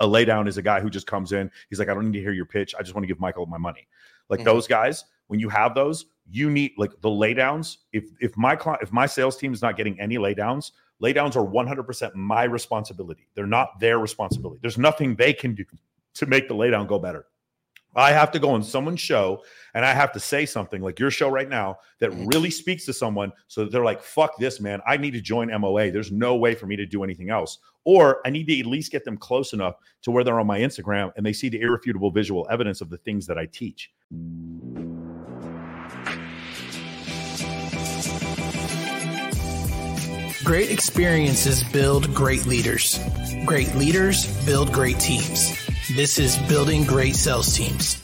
A laydown is a guy who just comes in. He's like, I don't need to hear your pitch. I just want to give Michael my money. Like mm-hmm. those guys, when you have those, you need like the laydowns. If if my client, if my sales team is not getting any laydowns, laydowns are 100% my responsibility. They're not their responsibility. There's nothing they can do to make the laydown go better. I have to go on someone's show and I have to say something like your show right now that mm-hmm. really speaks to someone so that they're like, fuck this, man. I need to join MOA. There's no way for me to do anything else. Or I need to at least get them close enough to where they're on my Instagram and they see the irrefutable visual evidence of the things that I teach. Great experiences build great leaders. Great leaders build great teams. This is Building Great Sales Teams.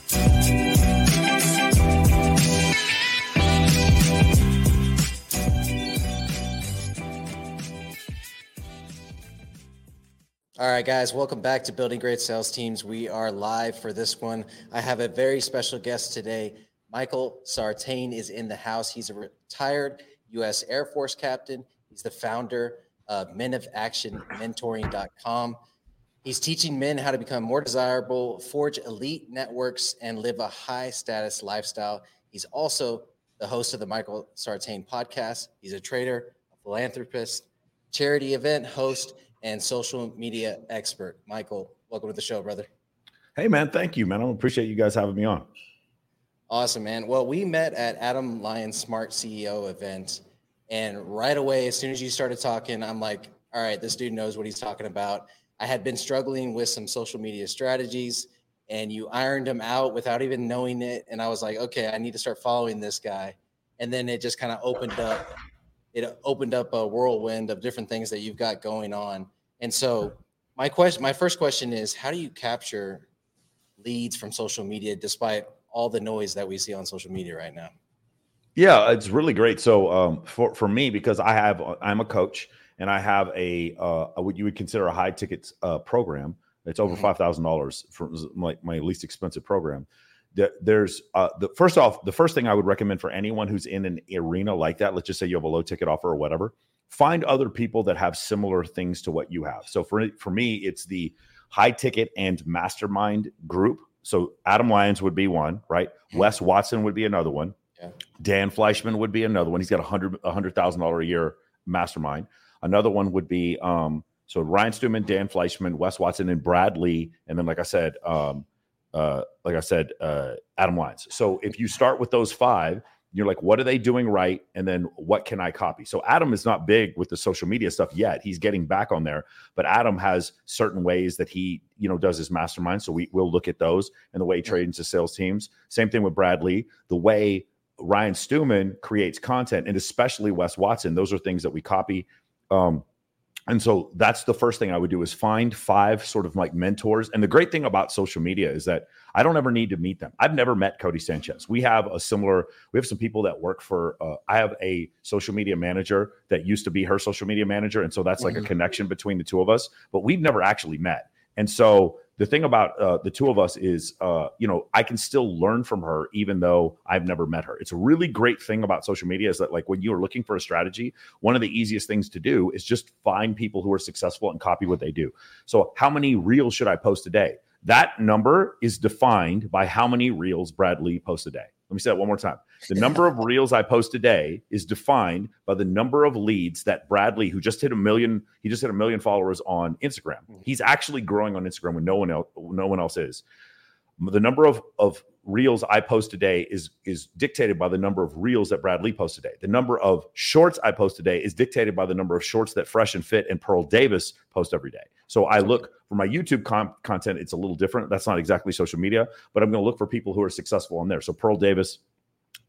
All right, guys, welcome back to Building Great Sales Teams. We are live for this one. I have a very special guest today. Michael Sartain is in the house. He's a retired U.S. Air Force captain. He's the founder of Men of Action Mentoring.com. He's teaching men how to become more desirable, forge elite networks, and live a high status lifestyle. He's also the host of the Michael Sartain podcast. He's a trader, a philanthropist, charity event host, and social media expert. Michael, welcome to the show, brother. Hey, man. Thank you, man. I appreciate you guys having me on. Awesome, man. Well, we met at Adam Lyons Smart CEO event. And right away, as soon as you started talking, I'm like, all right, this dude knows what he's talking about. I had been struggling with some social media strategies and you ironed them out without even knowing it. And I was like, okay, I need to start following this guy. And then it just kind of opened up, it opened up a whirlwind of different things that you've got going on. And so my question, my first question is, how do you capture leads from social media despite all the noise that we see on social media right now? Yeah, it's really great. So um, for for me, because I have I'm a coach and I have a, uh, what you would consider a high ticket uh, program. It's over mm-hmm. five thousand dollars for my, my least expensive program. There's uh, the first off, the first thing I would recommend for anyone who's in an arena like that. Let's just say you have a low ticket offer or whatever. Find other people that have similar things to what you have. So for for me, it's the high ticket and mastermind group. So Adam Lyons would be one, right? Mm-hmm. Wes Watson would be another one. Yeah. Dan Fleyshman would be another one. He's got a hundred a hundred thousand dollar a year mastermind. Another one would be um, so Ryan Stewman, Dan Fleyshman, Wes Watson, and Brad Lea, and then like I said, um, uh, like I said, uh, Adam Lyons. So if you start with those five, you're like, what are they doing right? And then what can I copy? So Adam is not big with the social media stuff yet. He's getting back on there, but Adam has certain ways that he, you know, does his mastermind. So we will look at those and the way he trains his sales teams. Same thing with Brad Lea, The way Ryan Stewman creates content, and especially Wes Watson, those are things that we copy. Um, and so that's the first thing I would do is find five sort of like mentors. And the great thing about social media is that I don't ever need to meet them. I've never met Codie Sanchez. We have a similar, we have some people that work for, uh, I have a social media manager that used to be her social media manager. And so that's like mm-hmm. a connection between the two of us, but we've never actually met. And so the thing about uh, the two of us is, uh, you know, I can still learn from her even though I've never met her. It's a really great thing about social media is that, like, when you are looking for a strategy, one of the easiest things to do is just find people who are successful and copy what they do. So, how many reels should I post a day? That number is defined by how many reels Brad Lea posts a day. Let me say that one more time. The number of reels I post a day is defined by the number of leads that Brad Lea, who just hit a million, he just hit a million followers on Instagram. Hmm. He's actually growing on Instagram when no one else, no one else is. The number of, of reels I post a day is is dictated by the number of reels that Brad Lea posts a day. The number of shorts I post a day is dictated by the number of shorts that Fresh and Fit and Pearl Davis post every day. So I look for my YouTube com- content. It's a little different. That's not exactly social media, but I'm going to look for people who are successful on there. So Pearl Davis,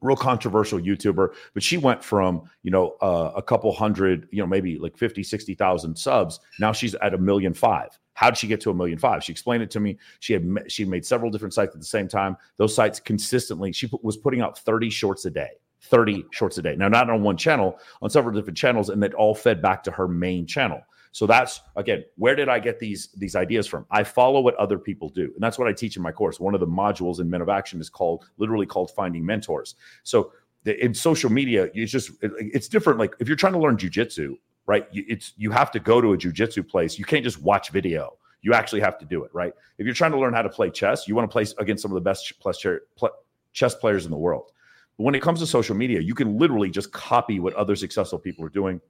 real controversial YouTuber, but she went from, you know, uh, a couple hundred, you know, maybe like 50, 60,000 subs. Now she's at a million five. How did she get to a million five? She explained it to me. She had she made several different sites at the same time. Those sites consistently, she was putting out 30 shorts a day. 30 shorts a day. Now, not on one channel, on several different channels, and that all fed back to her main channel. So that's again, where did I get these these ideas from? I follow what other people do, and that's what I teach in my course. One of the modules in Men of Action is called literally called finding mentors. So the, in social media, it's just it, it's different. Like if you're trying to learn jujitsu, right? You, it's you have to go to a jujitsu place. You can't just watch video. You actually have to do it, right? If you're trying to learn how to play chess, you want to play against some of the best chess players in the world. But when it comes to social media, you can literally just copy what other successful people are doing.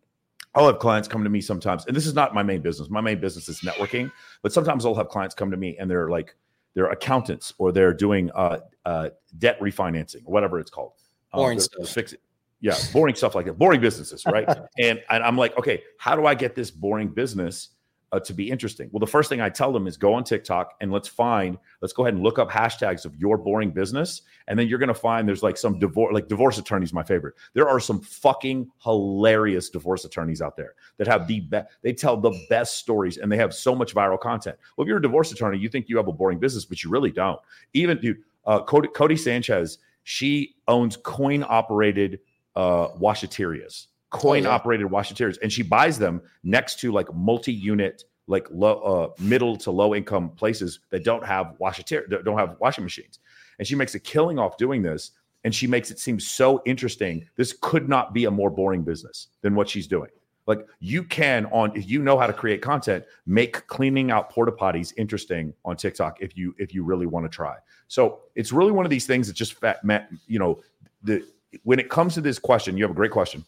I'll have clients come to me sometimes, and this is not my main business. My main business is networking, but sometimes I'll have clients come to me and they're like, they're accountants or they're doing uh, uh, debt refinancing or whatever it's called. Um, stuff. Fix it. Yeah, boring stuff like that. Boring businesses, right? and, and I'm like, okay, how do I get this boring business uh, to be interesting? Well, the first thing I tell them is go on TikTok and let's find, let's go ahead and look up hashtags of your boring business. And then you're going to find there's like some divorce, like divorce attorneys, my favorite. There are some fucking hilarious divorce attorneys out there that have the best, they tell the best stories and they have so much viral content. Well, if you're a divorce attorney, you think you have a boring business, but you really don't. Even, dude, uh, Cody, Codie Sanchez, she owns coin operated uh, washaterias coin operated washaterias. And she buys them next to like multi-unit like low uh, middle to low income places that don't have washater don't have washing machines. And she makes a killing off doing this and she makes it seem so interesting this could not be a more boring business than what she's doing. Like you can on if you know how to create content make cleaning out porta potties interesting on tiktok if you if you really want to try. So it's really one of these things that just fat you know the when it comes to this question, you have a great question.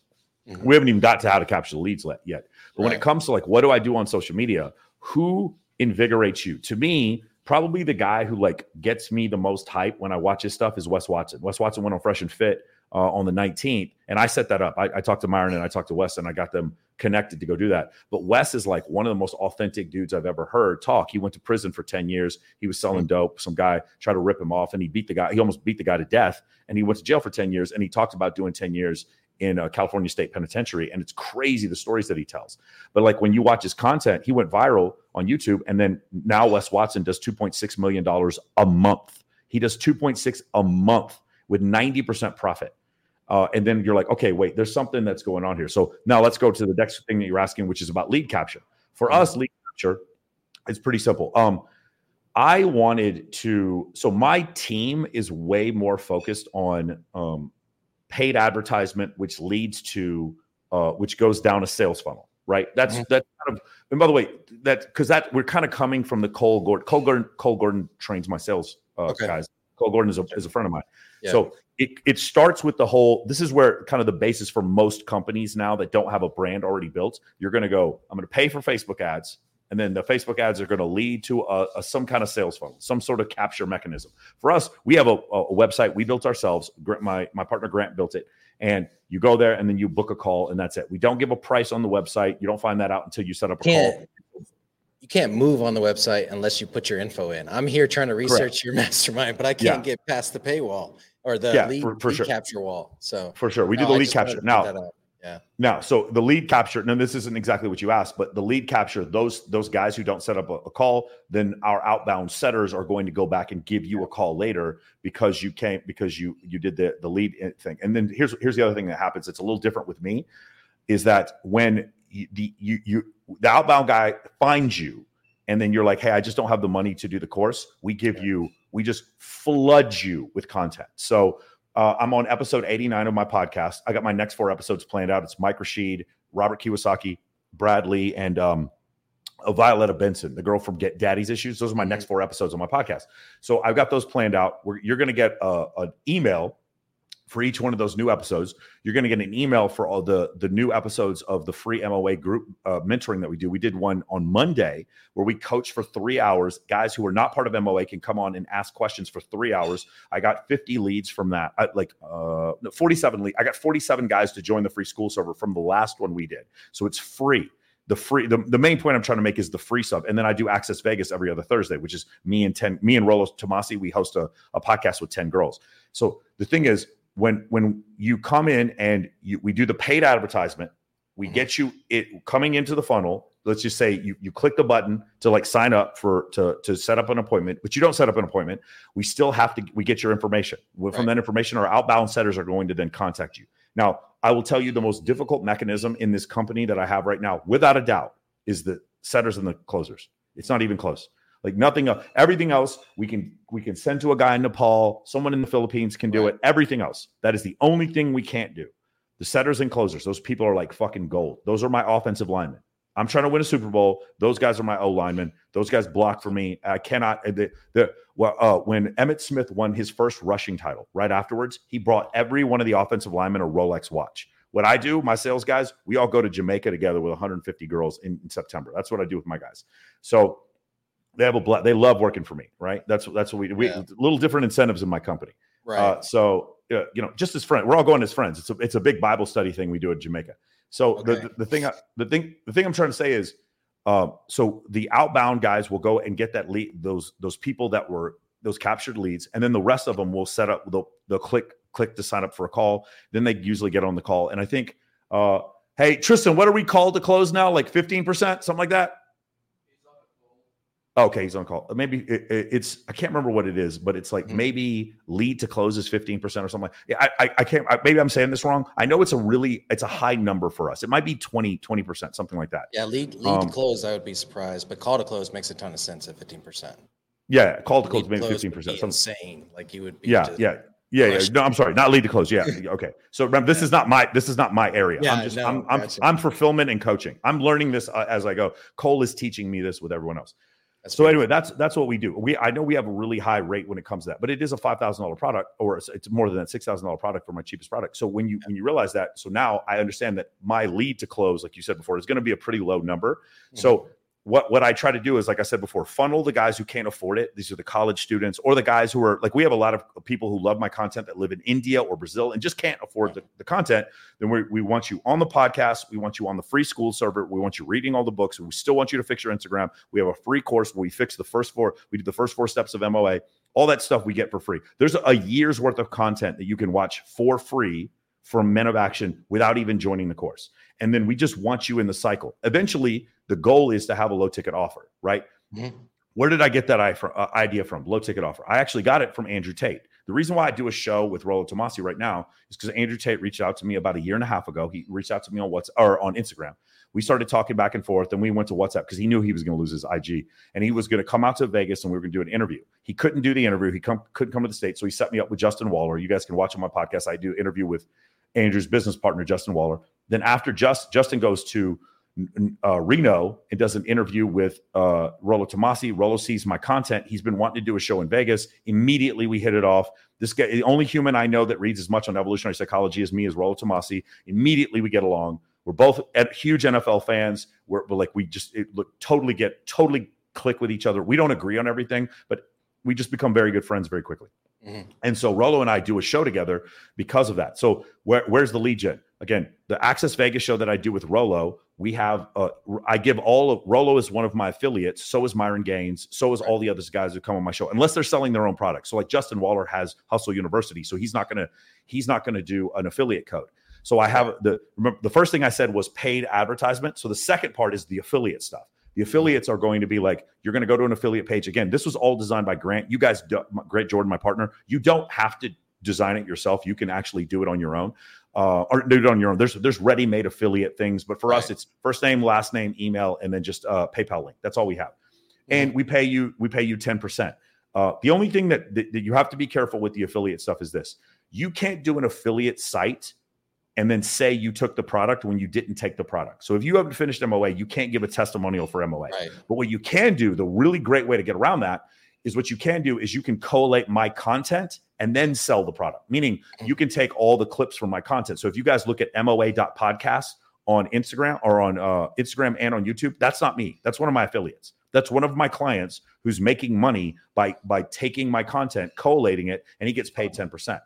Mm-hmm. We haven't even got to how to capture the leads yet. But right. when it comes to like, what do I do on social media? Who invigorates you? To me, probably the guy who like gets me the most hype when I watch his stuff is Wes Watson. Wes Watson went on Fresh and Fit uh, on the 19th, and I set that up. I, I talked to Myron and I talked to Wes, and I got them connected to go do that. But Wes is like one of the most authentic dudes I've ever heard talk. He went to prison for 10 years. He was selling dope. Some guy tried to rip him off, and he beat the guy. He almost beat the guy to death, and he went to jail for 10 years. And he talked about doing 10 years in a California State Penitentiary, and it's crazy the stories that he tells. But like when you watch his content, he went viral on YouTube, and then now Wes Watson does 2.6 million dollars a month. He does 2.6 a month with 90% profit. Uh, and then you're like, okay, wait, there's something that's going on here. So now let's go to the next thing that you're asking, which is about lead capture. For mm-hmm. us, lead capture, it's pretty simple. Um, I wanted to, so my team is way more focused on um, paid advertisement, which leads to, uh, which goes down a sales funnel, right? That's mm-hmm. that kind of. And by the way, that because that we're kind of coming from the Cole Gordon. Cole Gordon, Cole Gordon trains my sales uh, okay. guys. Cole Gordon is a, is a friend of mine. Yeah. So it, it starts with the whole this is where kind of the basis for most companies now that don't have a brand already built. You're going to go i'm going to pay for facebook ads and then the facebook ads are going to lead to a, a, some kind of sales funnel some sort of capture mechanism. For us we have a, a website we built ourselves. My, my partner grant built it. And you go there and then you book a call and that's it. We don't give a price on the website. You don't find that out until you set up a call can't move on the website unless you put your info in i'm here trying to research Correct. your mastermind but i can't yeah. get past the paywall or the yeah, lead, for, for lead sure. capture wall. So for sure, we no, do the lead capture now. Yeah. Now, so the lead capture. Now, this isn't exactly what you asked, but the lead capture. Those those guys who don't set up a, a, call, then our outbound setters are going to go back and give you a call later because you came because you you did the the lead thing. And then here's here's the other thing that happens. It's a little different with me, is that when you, the you you the outbound guy finds you, and then you're like, hey, I just don't have the money to do the course. We give you we just flood you with content. So uh, I'm on episode 89 of my podcast. I got my next four episodes planned out. It's Mike Rashid, Robert Kiyosaki, Brad Lea, and um, Violetta Benson, the girl from Get Daddy's Issues. Those are my next four episodes on my podcast. So I've got those planned out. you're going to get a, an email for each one of those new episodes. You're going to get an email for all the the new episodes of the free MOA group uh, mentoring that we do. We did one on Monday where we coach for three hours. Guys who are not part of MOA can come on and ask questions for three hours. I got 50 leads from that. I, like uh, 47 lead. I got 47 guys to join the free school server from the last one we did. So it's free the free the, the main point i'm trying to make is the free sub and then i do access vegas every other thursday which is me and 10 me and Rollo Tomassi we host a, a podcast with 10 girls so the thing is when when you come in and you, we do the paid advertisement we mm-hmm. get you it coming into the funnel. Let's just say you, you click the button to like sign up for to to set up an appointment but you don't set up an appointment. We still have to we get your information. From right. that information our outbound setters are going to then contact you. Now i will tell you the most difficult mechanism in this company that i have right now without a doubt is the setters and the closers. It's not even close like nothing else. Everything else we can we can send to a guy in Nepal. Someone in the Philippines can do right. it. Everything else. That is the only thing we can't do. The setters and closers. Those people are like fucking gold. Those are my offensive linemen. I'm trying to win a Super Bowl. Those guys are my O linemen. Those guys block for me. I cannot. The, the well, uh, when Emmitt Smith won his first rushing title, right afterwards, he brought every one of the offensive linemen a Rolex watch. What I do, my sales guys, we all go to Jamaica together with 150 girls in, in September. That's what I do with my guys. So they have a they love working for me, right? That's that's what we. We yeah. little different incentives in my company. Right. Uh, so uh, you know, just as friends, we're all going as friends. It's a it's a big Bible study thing we do at Jamaica. So okay. the, the thing the thing the thing I'm trying to say is, uh, so the outbound guys will go and get that lead those those people that were those captured leads, and then the rest of them will set up they'll they'll click click to sign up for a call. Then they usually get on the call, and I think, uh, hey Tristan, what are we called to close now? Like fifteen percent, something like that. Okay, he's on call. Maybe it, it, it's I can't remember what it is, but it's like mm-hmm. maybe lead to close is fifteen percent or something. Like, yeah, I, I, I can't. I, maybe I'm saying this wrong. I know it's a really it's a high number for us. It might be 20 percent, something like that. Yeah, lead lead um, to close, I would be surprised, but call to close makes a ton of sense at fifteen percent. Yeah, call to close maybe fifteen percent. Insane, like you would. Be yeah, yeah. Yeah, yeah. No, I'm sorry, not lead to close. Yeah. Okay. So remember, this is not my this is not my area. Yeah, I'm just no, I'm I'm. I'm fulfillment and coaching. I'm learning this uh, as I go. Cole is teaching me this with everyone else. That's so anyway, that's that's what we do. We I know we have a really high rate when it comes to that, but it is a five thousand dollar product, or it's, it's, more than that six thousand dollar product for my cheapest product. So when you when you realize that, so now I understand that my lead to close, like you said before, is going to be a pretty low number. Mm-hmm. So what what I try to do is, like I said before, funnel the guys who can't afford it. These are the college students or the guys who are like we have a lot of people who love my content that live in India or Brazil and just can't afford the, the content. Then we, we want you on the podcast. We want you on the free school server. We want you reading all the books. We still want you to fix your Instagram. We have a free course where we fix the first four. We do the first four steps of MOA. All that stuff we get for free. There's a year's worth of content that you can watch for free from Men of Action without even joining the course. And then we just want you in the cycle. Eventually, the goal is to have a low ticket offer, right? Mm-hmm. Where did I get that uh, idea from? Low ticket offer. I actually got it from Andrew Tate. The reason why I do a show with Rollo Tomassi right now is because Andrew Tate reached out to me about a year and a half ago. He reached out to me on WhatsApp or on Instagram. We started talking back and forth, and we went to WhatsApp because he knew he was going to lose his IG, and he was going to come out to Vegas, and we were going to do an interview. He couldn't do the interview. He come, couldn't come to the state, so he set me up with Justin Waller. You guys can watch on my podcast. I do interview with Andrew's business partner, Justin Waller. Then after Just, Justin goes to uh, Reno and does an interview with uh, Rollo Tomassi. Rollo sees my content. He's been wanting to do a show in Vegas. Immediately, we hit it off. This guy, the only human I know that reads as much on evolutionary psychology as me is Rollo Tomassi. Immediately, we get along. We're both huge NFL fans. We're, we're like we just it, look totally get totally click with each other. We don't agree on everything, but we just become very good friends very quickly. Mm-hmm. And so Rollo and I do a show together because of that. So where, where's the lead gen? Again, the Access Vegas show that I do with Rollo, we have uh, I give all of Rollo is one of my affiliates. So is Myron Gaines. So is all the other guys who come on my show, unless they're selling their own products. So like Justin Waller has Hustle University, so he's not gonna he's not gonna do an affiliate code. So I have the remember the first thing I said was paid advertisement. So the second part is the affiliate stuff. The affiliates are going to be like, you're going to go to an affiliate page. Again, this was all designed by Grant. You guys, Grant Jordan, my partner, you don't have to design it yourself. You can actually do it on your own. Uh, or do it on your own. There's there's ready-made affiliate things, but for right. us, it's first name, last name, email, and then just uh, PayPal link. That's all we have, and we pay you we pay you ten percent. Uh, the only thing that, that, that you have to be careful with the affiliate stuff is this: you can't do an affiliate site and then say you took the product when you didn't take the product. So if you haven't finished MOA, you can't give a testimonial for MOA. Right. But what you can do, the really great way to get around that is what you can do is you can collate my content and then sell the product. Meaning you can take all the clips from my content. So if you guys look at moa.podcast on Instagram or on uh, Instagram and on YouTube, that's not me. That's one of my affiliates. That's one of my clients who's making money by by taking my content, collating it, and he gets paid 10%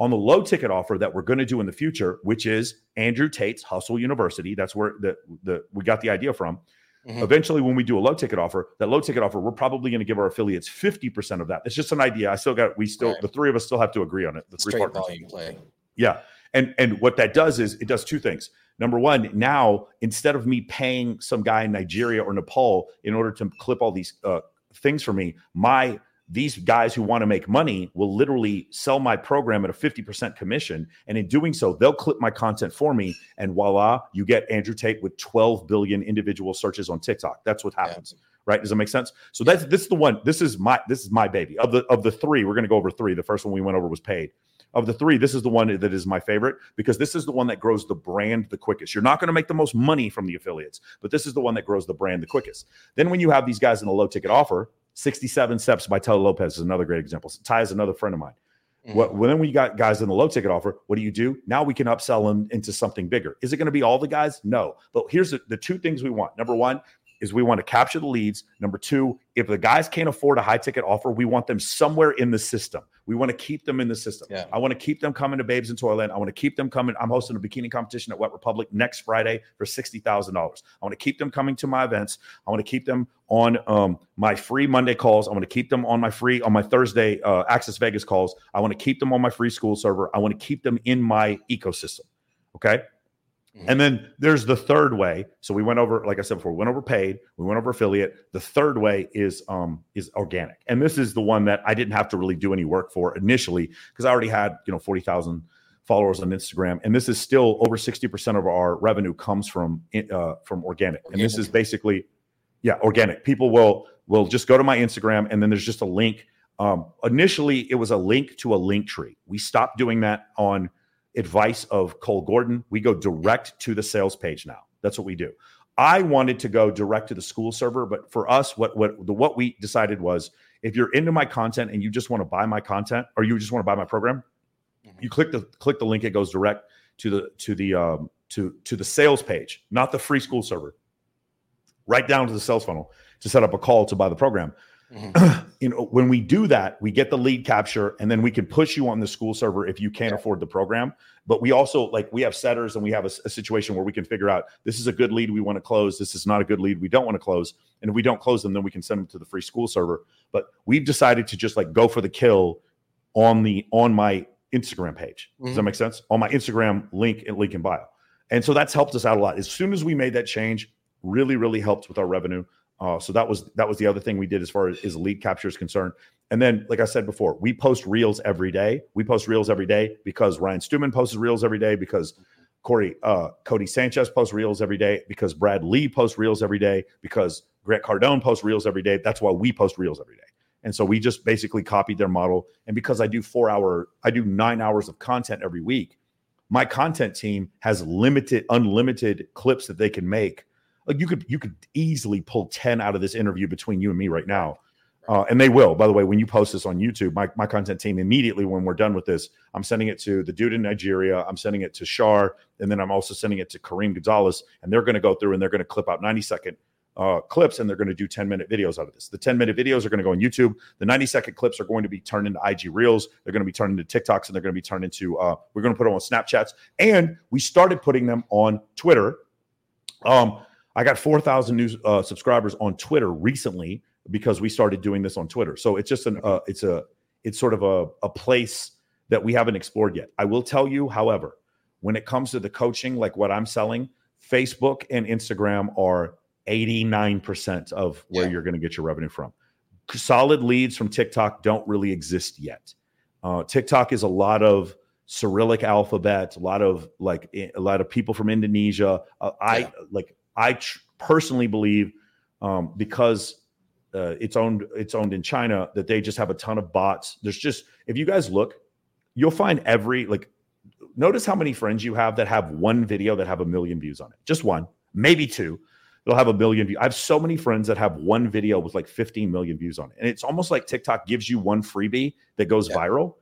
on the low ticket offer that we're going to do in the future, which is Andrew Tate's Hustle University. That's where the, the we got the idea from. Mm-hmm. Eventually, when we do a low ticket offer, that low ticket offer, we're probably going to give our affiliates 50% of that. It's just an idea. I still got, we still, right. the three of us still have to agree on it. The three Straight partners. volume play. Yeah. And, and what that does is it does two things. Number one, now instead of me paying some guy in Nigeria or Nepal in order to clip all these uh, things for me, my these guys who want to make money will literally sell my program at a 50% commission. And in doing so, they'll clip my content for me. And voila, you get Andrew Tate with 12 billion individual searches on TikTok. That's what happens. Yeah. Right. Does that make sense? So that's this is the one. This is my this is my baby. Of the of the three, we're gonna go over three. The first one we went over was paid. of the three, this is the one that is my favorite because this is the one that grows the brand the quickest. You're not going to make the most money from the affiliates, but this is the one that grows the brand the quickest. Then when you have these guys in a low ticket offer, 67 steps by Tai Lopez is another great example. Tai is another friend of mine. Mm-hmm. What when we got guys in the low ticket offer, what do you do? Now we can upsell them into something bigger. Is it going to be all the guys? No. But here's the, the two things we want. Number one, is we want to capture the leads. Number two, if the guys can't afford a high ticket offer, we want them somewhere in the system. We want to keep them in the system. Yeah. I want to keep them coming to Babes in Toyland. I want to keep them coming. I'm hosting a bikini competition at Wet Republic next Friday for $60,000. I want to keep them coming to my events. I want to keep them on um, my free Monday calls. I want to keep them on my free, on my Thursday uh, Access Vegas calls. I want to keep them on my free school server. I want to keep them in my ecosystem. Okay. And then there's the third way. So we went over, like I said before, we went over paid, we went over affiliate. The third way is um is organic. And this is the one that I didn't have to really do any work for initially because I already had, you know, 40,000 followers on Instagram. And this is still over 60% of our revenue comes from uh from organic. organic. And this is basically yeah, organic. People will will just go to my Instagram and then there's just a link. Um initially it was a link to a link tree. We stopped doing that on advice of Cole Gordon. We go direct to the sales page now. That's what we do. I wanted to go direct to the school server, but for us, what what the what we decided was if you're into my content and you just want to buy my content or you just want to buy my program, mm-hmm. you click the click the link. It goes direct to the to the um, to to the sales page, not the free school server. Right down to the sales funnel to set up a call to buy the program. Mm-hmm. you know, when we do that, we get the lead capture and then we can push you on the school server if you can't yeah. afford the program. But we also like we have setters and we have a, a, situation where we can figure out this is a good lead we want to close. This is not a good lead we don't want to close. And if we don't close them, then we can send them to the free school server. But we've decided to just like go for the kill on the on my Instagram page. Mm-hmm. Does that mm-hmm. make sense? On my Instagram link and link in bio. And so that's helped us out a lot. As soon as we made that change, really, really helped with our revenue. Uh, so that was that was the other thing we did as far as, as lead capture is concerned. And then, like I said before, we post reels every day. We post reels every day because Ryan Stewman posts reels every day because Corey uh, Codie Sanchez posts reels every day because Brad Lea posts reels every day because Grant Cardone posts reels every day. That's why we post reels every day. And so we just basically copied their model. And because I do four hour, I do nine hours of content every week. My content team has limited, unlimited clips that they can make like you could you could easily pull 10 out of this interview between you and me right now uh, and they will by the way when you post this on youtube my, my content team immediately when we're done with this i'm sending it to the dude in nigeria i'm sending it to shar and then i'm also sending it to kareem gonzalez and they're going to go through and they're going to clip out 90 second uh, clips and they're going to do 10 minute videos out of this. The 10 minute videos are going to go on YouTube. The 90 second clips are going to be turned into IG Reels. They're going to be turned into TikToks and they're going to be turned into, uh, we're going to put them on Snapchats. And we started putting them on Twitter. Um, I got 4,000 new uh, subscribers on Twitter recently because we started doing this on Twitter. So it's just an uh, it's a it's sort of a, a place that we haven't explored yet. I will tell you, however, when it comes to the coaching, like what I'm selling, Facebook and Instagram are 89% of where yeah. you're going to get your revenue from. Solid leads from TikTok don't really exist yet. Uh, TikTok is a lot of Cyrillic alphabet, a lot of like a lot of people from Indonesia. Uh, I yeah. like I tr- personally believe um, because uh, it's owned it's owned in China that they just have a ton of bots. There's just if you guys look, you'll find every like notice how many friends you have that have one video that have a million views on it. Just one, maybe two. They'll have a million views. I have so many friends that have one video with like 15 million views on it. And it's almost like TikTok gives you one freebie that goes yeah. viral.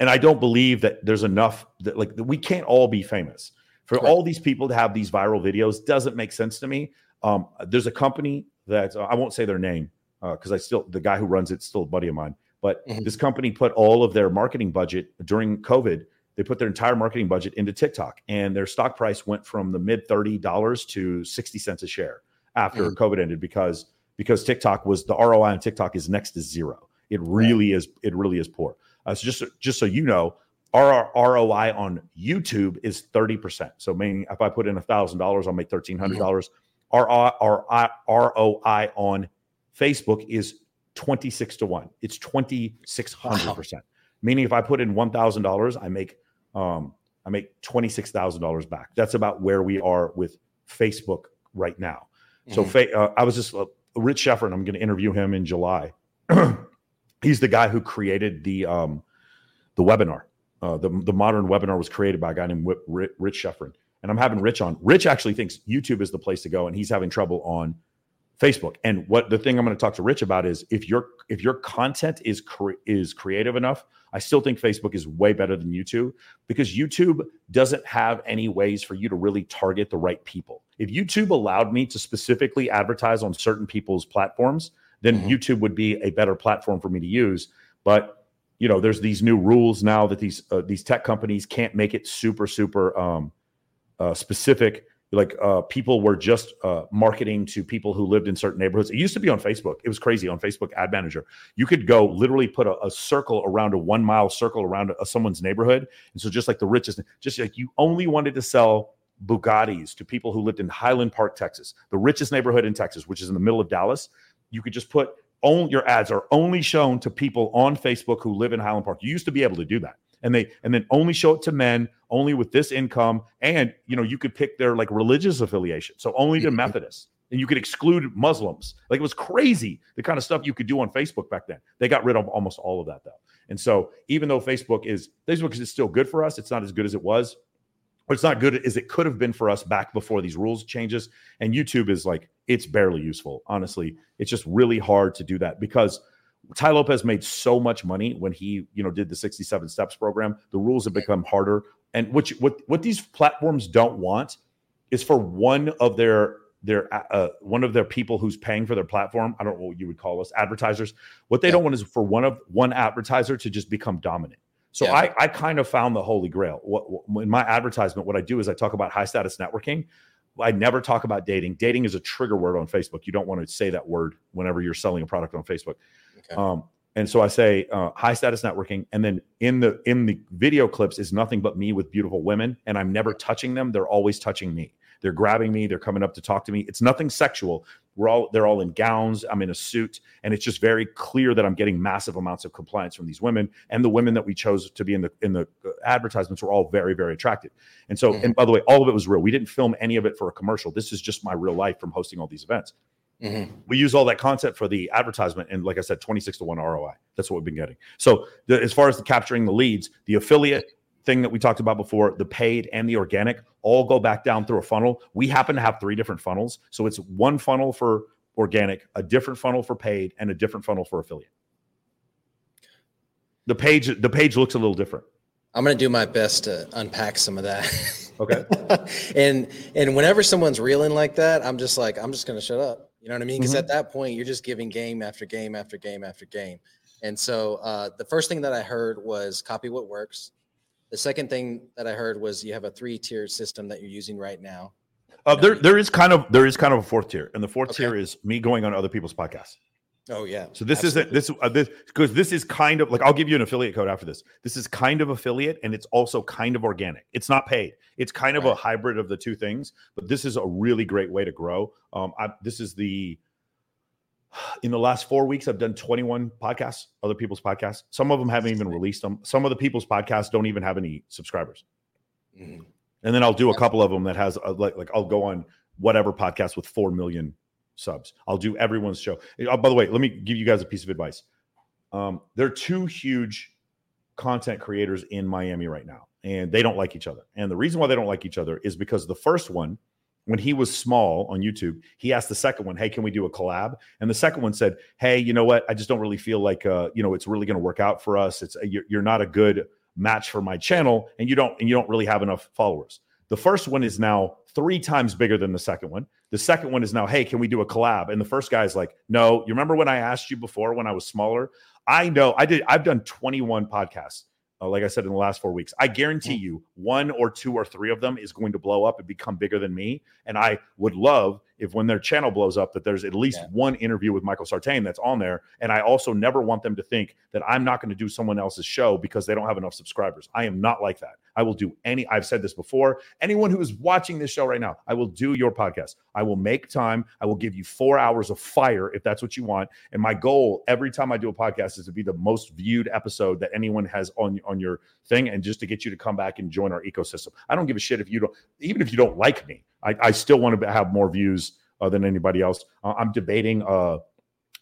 And I don't believe that there's enough that like we can't all be famous for Correct. all these people to have these viral videos doesn't make sense to me. Um, there's a company that uh, I won't say their name because uh, I still the guy who runs it's still a buddy of mine. But mm-hmm. this company put all of their marketing budget during COVID. They put their entire marketing budget into TikTok, and their stock price went from the mid thirty dollars to sixty cents a share after mm-hmm. COVID ended because because TikTok was the ROI on TikTok is next to zero. It really is. It really is poor. Uh, so just just so you know, our ROI on YouTube is 30%. So meaning if I put in $1,000, I'll make $1,300. dollars Our, our, our ROI on Facebook is 26 to 1. It's 2600%. Wow. Meaning if I put in $1,000, I make um, I make $26,000 back. That's about where we are with Facebook right now. Mm-hmm. So uh, I was just uh, Rich Scheffer, I'm going to interview him in July. He's the guy who created the um, the webinar uh, the the modern webinar was created by a guy named Rich Schefren. and I'm having Rich on. Rich actually thinks YouTube is the place to go, and he's having trouble on Facebook. And what the thing I'm going to talk to Rich about is if your if your content is cre- is creative enough, I still think Facebook is way better than YouTube because YouTube doesn't have any ways for you to really target the right people. If YouTube allowed me to specifically advertise on certain people's platforms, then mm-hmm. YouTube would be a better platform for me to use. But you know, there's these new rules now that these uh, these tech companies can't make it super super um, uh, specific like uh, people were just uh, marketing to people who lived in certain neighborhoods. It used to be on Facebook. It was crazy on Facebook Ad Manager. You could go literally put a, a circle around a one mile circle around a, someone's neighborhood, and so just like the richest, just like you only wanted to sell Bugattis to people who lived in Highland Park, Texas, the richest neighborhood in Texas, which is in the middle of Dallas. You could just put only your ads are only shown to people on Facebook who live in Highland Park. You used to be able to do that. And they and then only show it to men only with this income. And you know you could pick their like religious affiliation. So only to mm-hmm. methodists. And you could exclude muslims. Like it was crazy the kind of stuff you could do on facebook back then. They got rid of almost all of that though. And so even though facebook is facebook is still good for us it's not as good as it was or it's not good as it could have been for us back before these rules changes. And youtube is like it's barely useful honestly it's just really hard to do that because Tai Lopez made so much money when he, you know, did the 67 steps program. The rules have become harder. And which what what these platforms don't want is for one of their their uh, one of their people who's paying for their platform. I don't know what you would call us advertisers. What they yeah. don't want is for one of one advertiser to just become dominant. So yeah. I I kind of found the holy grail. What, what in my advertisement, what I do is I talk about high status networking. I never talk about dating. Dating is a trigger word on Facebook. You don't want to say that word whenever you're selling a product on Facebook. Okay. Um, and so I say uh, high status networking, and then in the in the video clips is nothing but me with beautiful women, and I'm never touching them. They're always touching me. They're grabbing me. They're coming up to talk to me. It's nothing sexual. We're all they're all in gowns. I'm in a suit, and it's just very clear that I'm getting massive amounts of compliance from these women. And the women that we chose to be in the in the uh, advertisements were all very very attractive. And so, mm-hmm. and by the way, all of it was real. We didn't film any of it for a commercial. This is just my real life from hosting all these events. Mm-hmm. We use all that content for the advertisement, and like I said, 26 to 1 ROI. That's what we've been getting. So, the, as far as the capturing the leads, the affiliate thing that we talked about before, the paid and the organic, all go back down through a funnel. We happen to have three different funnels. So, it's one funnel for organic, a different funnel for paid, and a different funnel for affiliate. The page, the page looks a little different. I'm going to do my best to unpack some of that. Okay. and and whenever someone's reeling like that, I'm just like, I'm just going to shut up. You know what I mean? Because mm-hmm. at that point, you're just giving game after game after game after game. And so uh, the first thing that I heard was copy what works. The second thing that I heard was you have a three tier system that you're using right now. Uh, there, there is kind of there is kind of a fourth tier, and the fourth okay. tier is me going on other people's podcasts. Oh yeah. So this Absolutely. isn't this uh, this because this is kind of like I'll give you an affiliate code after this. This is kind of affiliate and it's also kind of organic. It's not paid. It's kind of right. a hybrid of the two things. But this is a really great way to grow. Um, I, this is the in the last four weeks I've done 21 podcasts, other people's podcasts. Some of them haven't even released them. Some of the people's podcasts don't even have any subscribers. Mm-hmm. And then I'll do a couple of them that has a, like like I'll go on whatever podcast with four million subs. I'll do everyone's show. Oh, by the way, let me give you guys a piece of advice. Um, there are two huge content creators in Miami right now, and they don't like each other. And the reason why they don't like each other is because the first one, when he was small on YouTube, he asked the second one, "Hey, can we do a collab?" And the second one said, "Hey, you know what? I just don't really feel like uh, you know it's really going to work out for us. It's you're, you're not a good match for my channel, and you don't and you don't really have enough followers." The first one is now three times bigger than the second one. The second one is now, hey, can we do a collab? And the first guy is like, no. You remember when I asked you before when I was smaller? I know I did. I've done 21 podcasts. Uh, like I said in the last four weeks, I guarantee mm. you one or two or three of them is going to blow up and become bigger than me. And I would love if when their channel blows up that there's at least yeah. one interview with Michael Sartain that's on there. And I also never want them to think that I'm not going to do someone else's show because they don't have enough subscribers. I am not like that. I will do any, I've said this before. Anyone who is watching this show right now, I will do your podcast. I will make time. I will give you four hours of fire if that's what you want. And my goal every time I do a podcast is to be the most viewed episode that anyone has on, on your thing and just to get you to come back and join our ecosystem. I don't give a shit if you don't, even if you don't like me, I, I still want to have more views uh, than anybody else. Uh, I'm debating. Uh,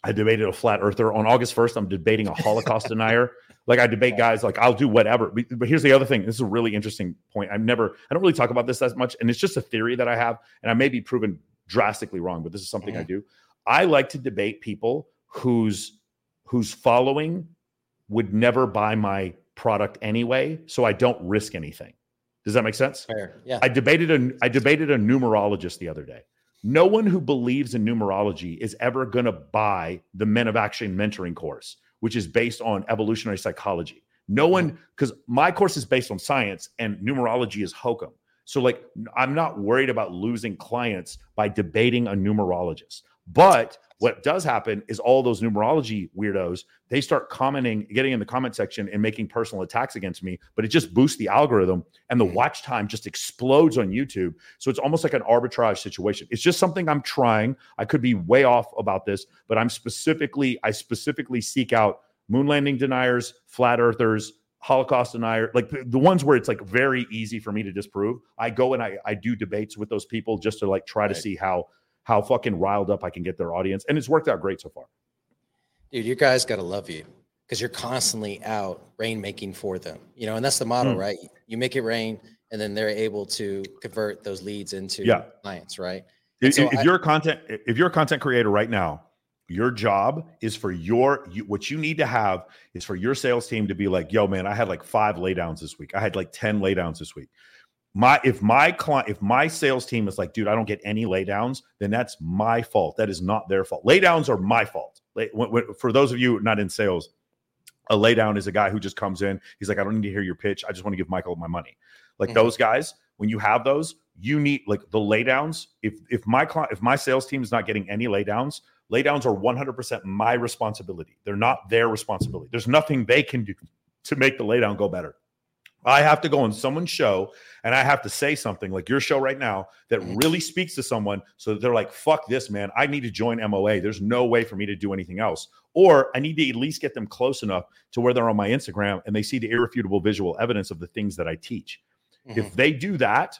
I debated a flat earther on August 1st. I'm debating a Holocaust denier. Like I debate guys, like I'll do whatever. But here's the other thing. This is a really interesting point. I've never, I don't really talk about this as much, and it's just a theory that I have, and I may be proven drastically wrong, but this is something mm-hmm. I do. I like to debate people whose whose following would never buy my product anyway, so I don't risk anything. Does that make sense? Fair. Yeah. I debated a I debated a numerologist the other day. No one who believes in numerology is ever going to buy the Men of Action mentoring course, which is based on evolutionary psychology. No mm-hmm. one, because my course is based on science and numerology is hokum. So, like, I'm not worried about losing clients by debating a numerologist. But what does happen is all those numerology weirdos they start commenting getting in the comment section and making personal attacks against me but it just boosts the algorithm and the mm-hmm. watch time just explodes on youtube so it's almost like an arbitrage situation it's just something i'm trying i could be way off about this but i'm specifically i specifically seek out moon landing deniers flat earthers holocaust denier like the ones where it's like very easy for me to disprove i go and i, I do debates with those people just to like try right. to see how how fucking riled up I can get their audience. And it's worked out great so far. Dude, you guys got to love you because you're constantly out rainmaking for them. You know, and that's the model, mm. right? You make it rain and then they're able to convert those leads into yeah. clients, right? If, so if I, you're a content if you're a content creator right now, your job is for your you, what you need to have is for your sales team to be like, "Yo man, I had like 5 laydowns this week. I had like 10 laydowns this week." My if my client if my sales team is like dude i don't get any laydowns then that's my fault. That is not their fault. Laydowns are my fault. For those of you not in sales a laydown is a guy who just comes in he's like i don't need to hear your pitch i just want to give michael my money. Like mm-hmm. those guys when you have those you need like the laydowns if if my client if my sales team is not getting any laydowns laydowns are 100% my responsibility. They're not their responsibility. There's nothing they can do to make the laydown go better I have to go on someone's show and I have to say something like your show right now that really speaks to someone so that they're like, fuck this, man. I need to join MOA. There's no way for me to do anything else. Or I need to at least get them close enough to where they're on my Instagram and they see the irrefutable visual evidence of the things that I teach. Mm-hmm. If they do that,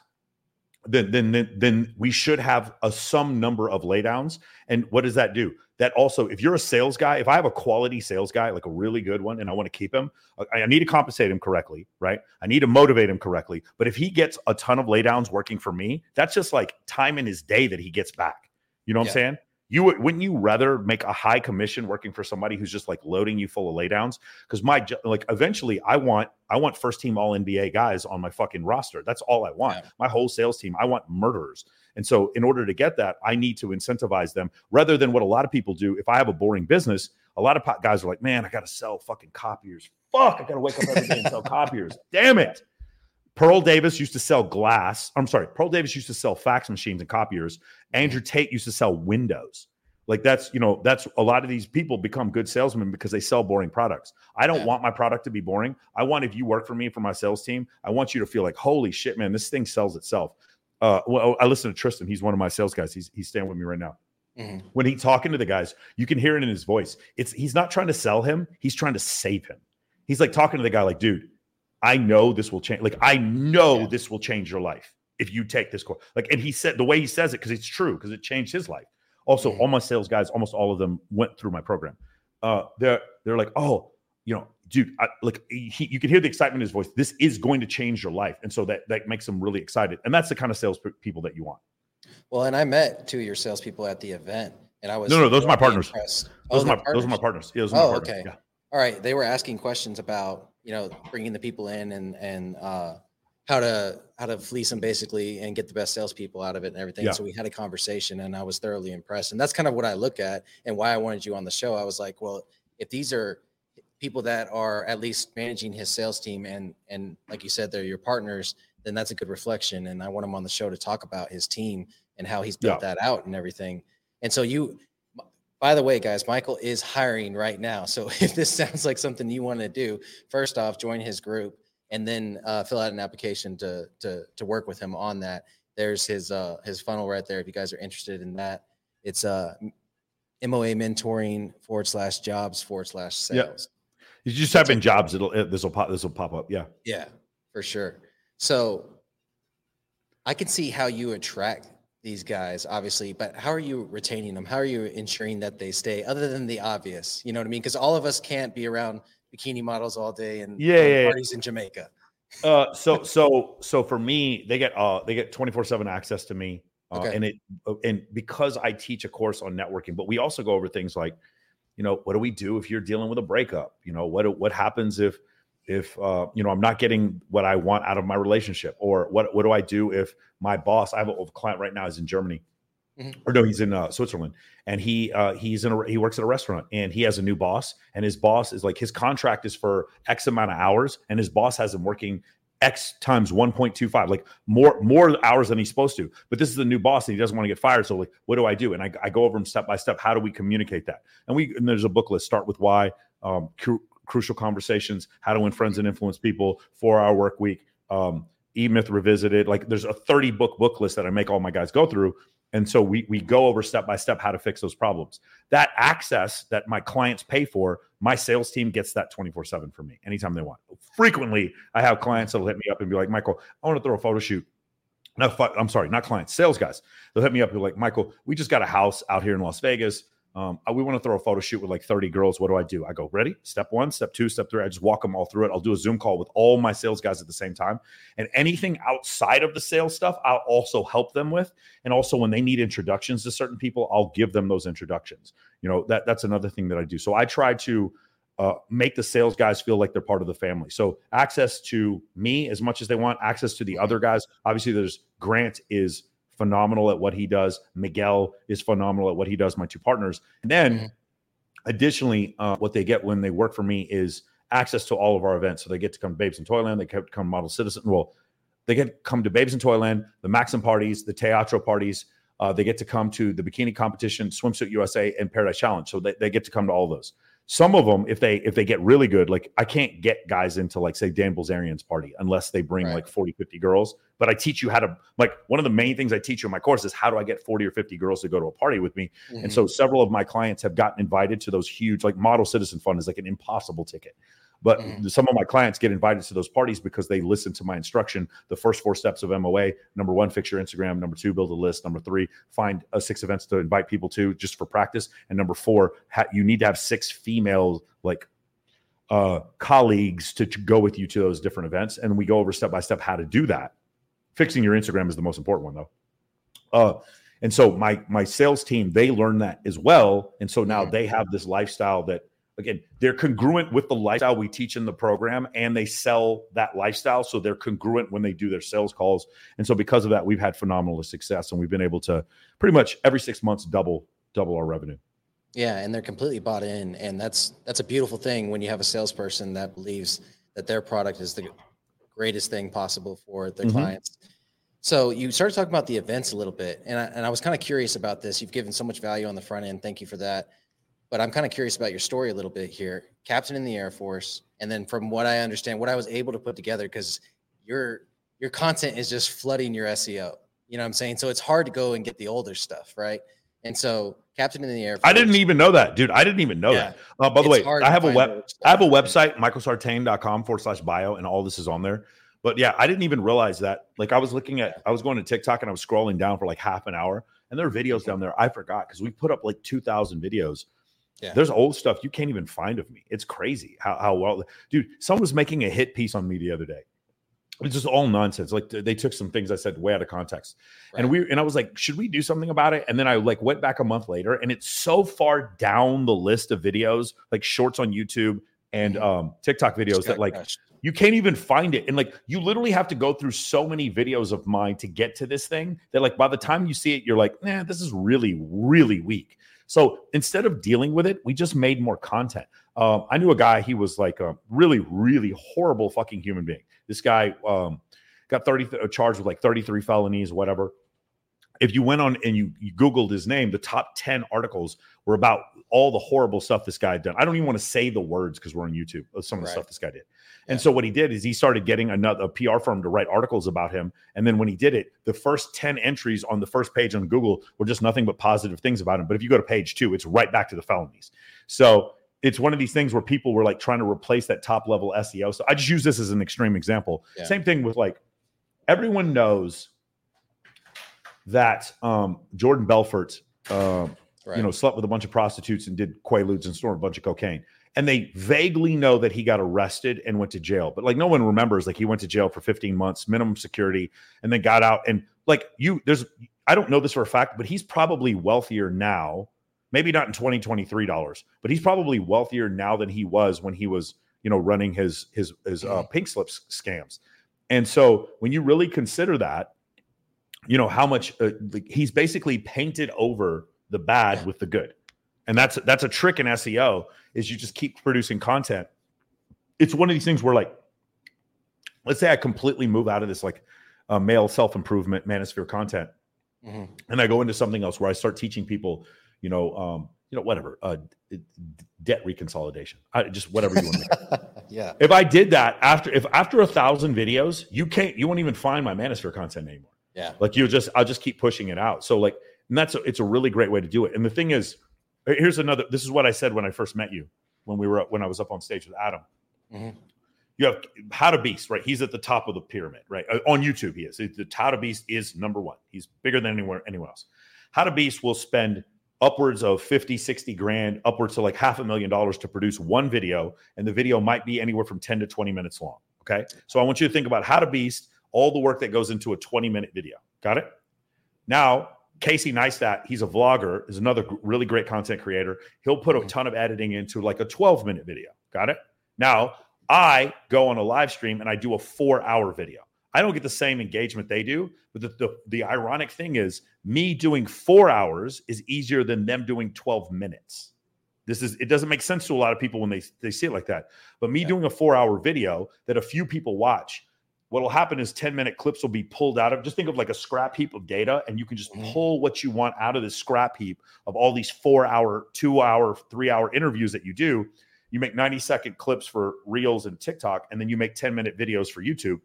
then, then, then then we should have a some number of laydowns. And what does that do? That also, if you're a sales guy, if I have a quality sales guy, like a really good one, and I want to keep him, I, I need to compensate him correctly, right? I need to motivate him correctly. But if he gets a ton of laydowns working for me, that's just like time in his day that he gets back. You know what yeah. I'm saying? You wouldn't you rather make a high commission working for somebody who's just like loading you full of laydowns? Because my like eventually I want I want first team all NBA guys on my fucking roster. That's all I want. Yeah. My whole sales team, I want murderers. And so in order to get that, I need to incentivize them rather than what a lot of people do. If I have a boring business, a lot of guys are like, man, I got to sell fucking copiers. Fuck, I got to wake up every day and sell copiers. Damn it. Pearl Davis used to sell glass. I'm sorry, Pearl Davis used to sell fax machines and copiers. Andrew Tate used to sell windows. Like that's, you know, that's a lot of these people become good salesmen because they sell boring products. I don't yeah. want my product to be boring. I want if you work for me for my sales team, I want you to feel like, holy shit, man, this thing sells itself. Uh, well, I listen to Tristan. He's one of my sales guys. He's he's staying with me right now. Mm-hmm. When he's talking to the guys, you can hear it in his voice. It's he's not trying to sell him. He's trying to save him. He's like talking to the guy, like, dude, I know this will change. Like, I know yeah. this will change your life if you take this course. Like, and he said the way he says it because it's true because it changed his life. Also, mm-hmm. all my sales guys, almost all of them went through my program. Uh, they're they're like, oh, you know, dude, I, like he, you can hear the excitement in his voice. This is going to change your life, and so that that makes them really excited. And that's the kind of sales people that you want. Well, and I met two of your salespeople at the event, and I was no, no, those are my partners. Those oh, are my partners? those are my partners. Yeah, oh, okay. Yeah. All right, they were asking questions about you know bringing the people in and and uh, how to how to fleece them basically and get the best salespeople out of it and everything. Yeah. So we had a conversation, and I was thoroughly impressed. And that's kind of what I look at and why I wanted you on the show. I was like, well, if these are people that are at least managing his sales team and and like you said, they're your partners, then that's a good reflection. And I want him on the show to talk about his team and how he's built yeah. that out and everything. And so you by the way, guys, Michael is hiring right now. So if this sounds like something you want to do, first off, join his group and then uh, fill out an application to to to work with him on that. There's his uh, his funnel right there. If you guys are interested in that, it's uh, MOA mentoring forward slash jobs forward slash sales. Yeah. You just type in jobs. It'll this will pop this will pop up. Yeah. Yeah, for sure. So I can see how you attract these guys, obviously, but how are you retaining them? How are you ensuring that they stay, other than the obvious? You know what I mean? Because all of us can't be around bikini models all day and Yeah, yeah, yeah. parties in Jamaica. Uh, so so so for me, they get uh they get twenty four seven access to me, uh, Okay. and it and because I teach a course on networking, but we also go over things like, you know, what do we do if you're dealing with a breakup? You know, what what happens if if uh, you know I'm not getting what I want out of my relationship, or what what do I do if my boss? I have a, a client right now is in Germany, Mhm. or no, he's in uh, Switzerland, and he uh, he's in a he works at a restaurant, and he has a new boss, and his boss is like his contract is for X amount of hours, and his boss has him working X times 1.25, like more more hours than he's supposed to. But this is the new boss, and he doesn't want to get fired. So like, what do I do? And I, I go over him step by step. How do we communicate that? And we and there's a book list. Start with why. Um, cru- crucial conversations. How to win friends and influence people. Four hour work week. Um, E Myth revisited. Like there's a 30 book book list that I make all my guys go through. And so we we go over step by step how to fix those problems. That access that my clients pay for, my sales team gets that 24/7 for me anytime they want. Frequently, I have clients that'll hit me up and be like, "Michael, I want to throw a photo shoot." No, I'm sorry, not clients, sales guys. They'll hit me up and be like, "Michael, we just got a house out here in Las Vegas. Um, we want to throw a photo shoot with like 30 girls. What do I do? I go, ready? Step one, step two, step three. I just walk them all through it. I'll do a Zoom call with all my sales guys at the same time. And anything outside of the sales stuff, I'll also help them with. And also when they need introductions to certain people, I'll give them those introductions. You know, that that's another thing that I do. So I try to uh, make the sales guys feel like they're part of the family. So access to me as much as they want, access to the other guys. Obviously, there's Grant is phenomenal at what he does. Miguel is phenomenal at what he does. My two partners, and then Mhm. additionally, uh, what they get when they work for me is access to all of our events. So they get to come to Babes in Toyland. They get to come Model Citizen. Well, they get to come to Babes in Toyland, the Maxim parties, the Teatro parties. Uh, they get to come to the bikini competition, Swimsuit USA, and Paradise Challenge. So they, they get to come to all those. Some of them, if they if they get really good, like I can't get guys into like say Dan Bilzerian's party unless they bring Right. like 40, 50 girls. But I teach you how to like one of the main things I teach you in my course is how do I get 40 or 50 girls to go to a party with me? Mhm. And so several of my clients have gotten invited to those huge, like Model Citizen Fund is like an impossible ticket. But Mhm. some of my clients get invited to those parties because they listen to my instruction. The first four steps of MOA number one, fix your Instagram. Number two, build a list. Number three, find uh, six events to invite people to just for practice. And number four, ha- you need to have six female like uh, colleagues to, go with you to those different events. And we go over step by step how to do that. Fixing your Instagram is the most important one, though. Uh, and so my my sales team they learn that as well, and so now Mhm. they have this lifestyle that again they're congruent with the lifestyle we teach in the program, and they sell that lifestyle, so they're congruent when they do their sales calls. And so because of that, we've had phenomenal success, and we've been able to pretty much every six months double double our revenue. Yeah, and they're completely bought in, and that's that's a beautiful thing when you have a salesperson that believes that their product is the greatest thing possible for their Mhm. clients. So you started talking about the events a little bit, and I, and I was kind of curious about this. You've given so much value on the front end. Thank you for that. But I'm kind of curious about your story a little bit here. Captain in the Air Force, and then from what I understand, what I was able to put together, because your your content is just flooding your SEO. You know what I'm saying? So it's hard to go and get the older stuff, right? And so Captain in the Air Force. I didn't even know that, dude. I didn't even know Yeah. that. Uh, by the way, I have a web. I have a website, michaelsartain.com forward slash bio, and all this is on there. But yeah, I didn't even realize that. Like I was looking at, I was going to TikTok and I was scrolling down for like half an hour, and there are videos down there. I forgot because we put up like 2,000 videos. Yeah. There's old stuff you can't even find of me. It's crazy how, how well, dude, someone was making a hit piece on me the other day. It's just all nonsense. Like they took some things I said way out of context. And we and I was like, should we do something about it? And then I like went back a month later, and it's so far down the list of videos, like shorts on YouTube and Mhm. um TikTok videos that like crushed. you can't even find it. And like you literally have to go through so many videos of mine to get to this thing that like by the time you see it, you're like, nah, this is really, really weak. So instead of dealing with it, we just made more content. Um, I knew a guy, he was like a really, really horrible fucking human being. This guy um, got 30 th- uh, charged with like 33 felonies, whatever. If you went on and you, you Googled his name, the top 10 articles were about all the horrible stuff this guy had done. I don't even want to say the words because we're on YouTube of some of the Right. stuff this guy did. Yeah. And so what he did is he started getting another a PR firm to write articles about him. And then when he did it, the first 10 entries on the first page on Google were just nothing but positive things about him. But if you go to page two, it's right back to the felonies. So it's one of these things where people were like trying to replace that top level SEO. So I just use this as an extreme example. Yeah. Same thing with like everyone knows that um, Jordan Belfort, uh, Right. you know, slept with a bunch of prostitutes and did quaaludes and snorted a bunch of cocaine. And they vaguely know that he got arrested and went to jail, but like no one remembers. Like he went to jail for 15 months, minimum security, and then got out. And like you, there's I don't know this for a fact, but he's probably wealthier now. Maybe not in 2023 dollars, but he's probably wealthier now than he was when he was, you know, running his his his uh, pink slips scams. And so when you really consider that, you know how much uh, he's basically painted over the bad with the good, and that's that's a trick in SEO is you just keep producing content. It's one of these things where like, let's say I completely move out of this like uh, male self improvement manosphere content, Mhm. and I go into something else where I start teaching people, you know, um, you know, whatever, uh, debt reconsolidation, I, just whatever you want. to yeah. if I did that after if after a thousand videos, you can't you won't even find my manosphere content anymore. Yeah. Like you just I'll just keep pushing it out. So like and that's a, it's a really great way to do it. And the thing is, here's another. This is what I said when I first met you when we were when I was up on stage with Adam. Mhm. You have MrBeast, right? He's at the top of the pyramid, right? Uh, On YouTube, he is. The MrBeast is number one. He's bigger than anywhere anyone else. MrBeast will spend upwards of 50, 60 grand, upwards to like half a million dollars to produce one video. And the video might be anywhere from 10 to 20 minutes long. Okay. So I want you to think about MrBeast, all the work that goes into a 20 minute video. Got it? Now, Casey Neistat, he's a vlogger, is another really great content creator. He'll put a Mhm. ton of editing into like a 12 minute video. Got it? Now, I go on a live stream and I do a four hour video. I don't get the same engagement they do, but the, the, the ironic thing is, me doing four hours is easier than them doing 12 minutes. This is it doesn't make sense to a lot of people when they, they see it like that. But me Yeah. doing a four hour video that a few people watch, what will happen is 10 minute clips will be pulled out of just think of like a scrap heap of data and you can just Mhm. pull what you want out of this scrap heap of all these four hour two hour three hour interviews that you do. You make 90 second clips for reels and tiktok and then you make 10 minute videos for youtube.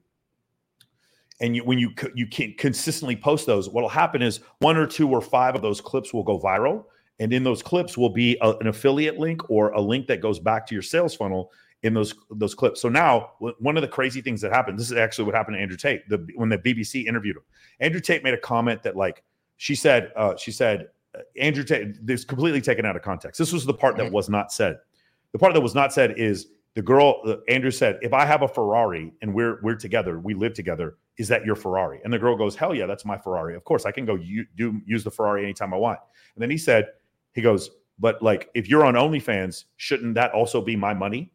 And you, when you you can consistently post those what'll happen is one or two or five of those clips will go viral. And in those clips will be a- an affiliate link or a link that goes back to your sales funnel in those those clips. So now one of the crazy things that happened. This is actually what happened to Andrew Tate. The when the BBC interviewed him, Andrew Tate made a comment that like she said uh, she said uh, Andrew Tate. This completely taken out of context. This was the part that was not said. The part that was not said is the girl. Uh, Andrew said, "If I have a Ferrari and we're we're together, we live together. Is that your Ferrari?" And the girl goes, "Hell yeah, that's my Ferrari. Of course, I can go u- do use the Ferrari anytime I want." And then he said, he goes, "But like, if you're on OnlyFans, shouldn't that also be my money?"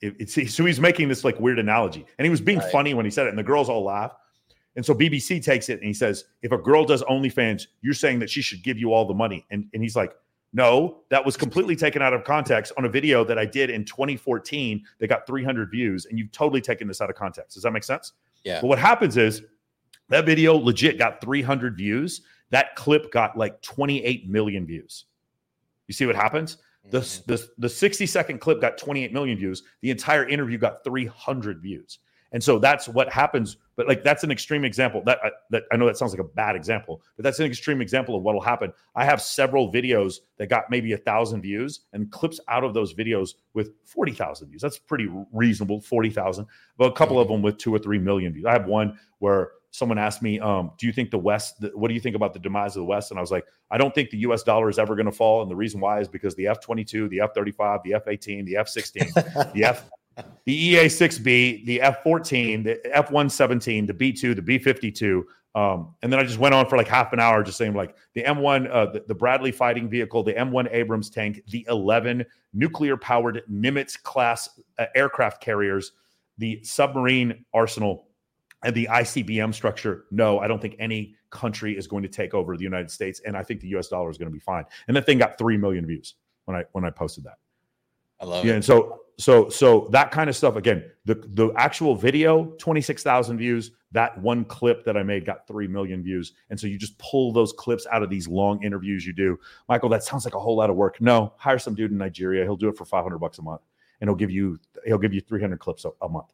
It, it's so he's making this like weird analogy, and he was being Right. funny when he said it, and the girls all laugh. And so BBC takes it and he says, "If a girl does OnlyFans, you're saying that she should give you all the money." And and he's like, "No, that was completely taken out of context on a video that I did in 2014 that got 300 views, and you've totally taken this out of context. Does that make sense?" Yeah. But what happens is that video legit got 300 views. That clip got like 28 million views. You see what happens? The, Mhm. the, the 60 second clip got 28 million views. The entire interview got 300 views. And so that's what happens. But like that's an extreme example. That I, that I know that sounds like a bad example, but that's an extreme example of what will happen. I have several videos that got maybe a thousand views and clips out of those videos with 40,000 views. That's pretty reasonable, 40,000. But a couple of them with two or three million views. I have one where someone asked me, um, "Do you think the West? The, what do you think about the demise of the West?" And I was like, "I don't think the U.S. dollar is ever going to fall." And the reason why is because the F-22, the F-35, the F-18, the F-16, the F, the EA-6B, the F-14, the F-117, the B-2, the B-52. Um, and then I just went on for like half an hour, just saying like the M1, uh, the, the Bradley fighting vehicle, the M1 Abrams tank, the 11 nuclear-powered Nimitz class uh, aircraft carriers, the submarine arsenal, and the ICBM structure. No, I don't think any country is going to take over the United States, and I think the U.S. dollar is going to be fine. And that thing got three million views when I when I posted that. I love Yeah, it. and so so so that kind of stuff again. The the actual video twenty six thousand views. That one clip that I made got three million views, and so you just pull those clips out of these long interviews you do. Michael, that sounds like a whole lot of work. No, hire some dude in Nigeria. He'll do it for five hundred bucks a month, and he'll give you he'll give you three hundred clips a, a month.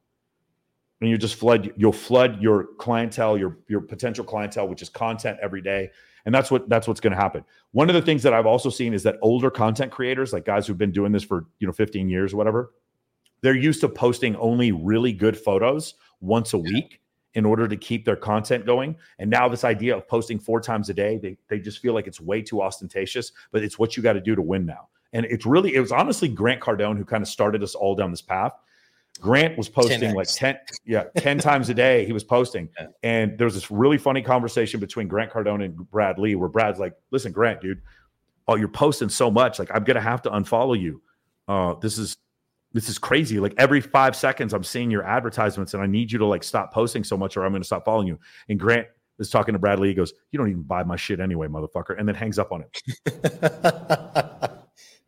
And you just flood you'll flood your clientele, your your potential clientele, which is content every day, and that's what that's what's going to happen. One of the things that I've also seen is that older content creators, like guys who've been doing this for you know 15 years or whatever, they're used to posting only really good photos once a week in order to keep their content going. And now this idea of posting four times a day, they, they just feel like it's way too ostentatious, but it's what you got to do to win now. And it's really, it was honestly Grant Cardone who kind of started us all down this path. Grant was posting 10X. like 10, yeah, 10 times a day. He was posting. And there was this really funny conversation between Grant Cardone and Brad Lea where Brad's like, listen, Grant, dude, oh, you're posting so much. Like, I'm going to have to unfollow you. Uh, this is, this is crazy. Like every five seconds, I'm seeing your advertisements and I need you to like stop posting so much or I'm going to stop following you. And Grant is talking to Brad Lea. He goes, you don't even buy my shit anyway, motherfucker. And then hangs up on him.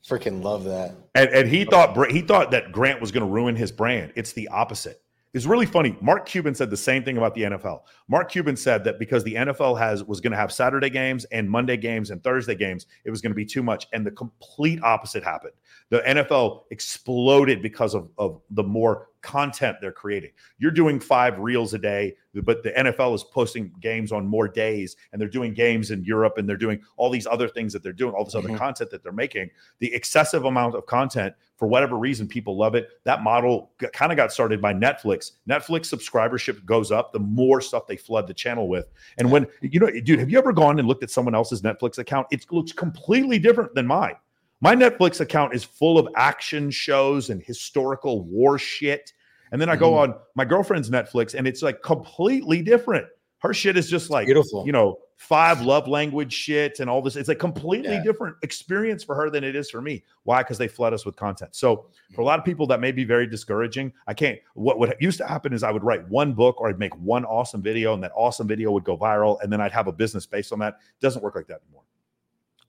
Freaking love that. And, and he thought he thought that Grant was going to ruin his brand. It's the opposite. It's really funny. Mark Cuban said the same thing about the NFL. Mark Cuban said that because the NFL has was going to have Saturday games and Monday games and Thursday games, it was going to be too much. And the complete opposite happened. The NFL exploded because of, of the more content they're creating. You're doing five reels a day, but the NFL is posting games on more days and they're doing games in Europe and they're doing all these other things that they're doing, all this mm-hmm. other content that they're making. The excessive amount of content, for whatever reason, people love it. That model kind of got started by Netflix. Netflix subscribership goes up the more stuff they flood the channel with. And when, you know, dude, have you ever gone and looked at someone else's Netflix account? It looks completely different than mine. My Netflix account is full of action shows and historical war shit. And then I go mm-hmm. on my girlfriend's Netflix and it's like completely different. Her shit is just like beautiful, you know, five love language shit and all this. It's a completely yeah. different experience for her than it is for me. Why? Because they flood us with content. So for a lot of people, that may be very discouraging. I can't. What what used to happen is I would write one book or I'd make one awesome video, and that awesome video would go viral, and then I'd have a business based on that. It doesn't work like that anymore.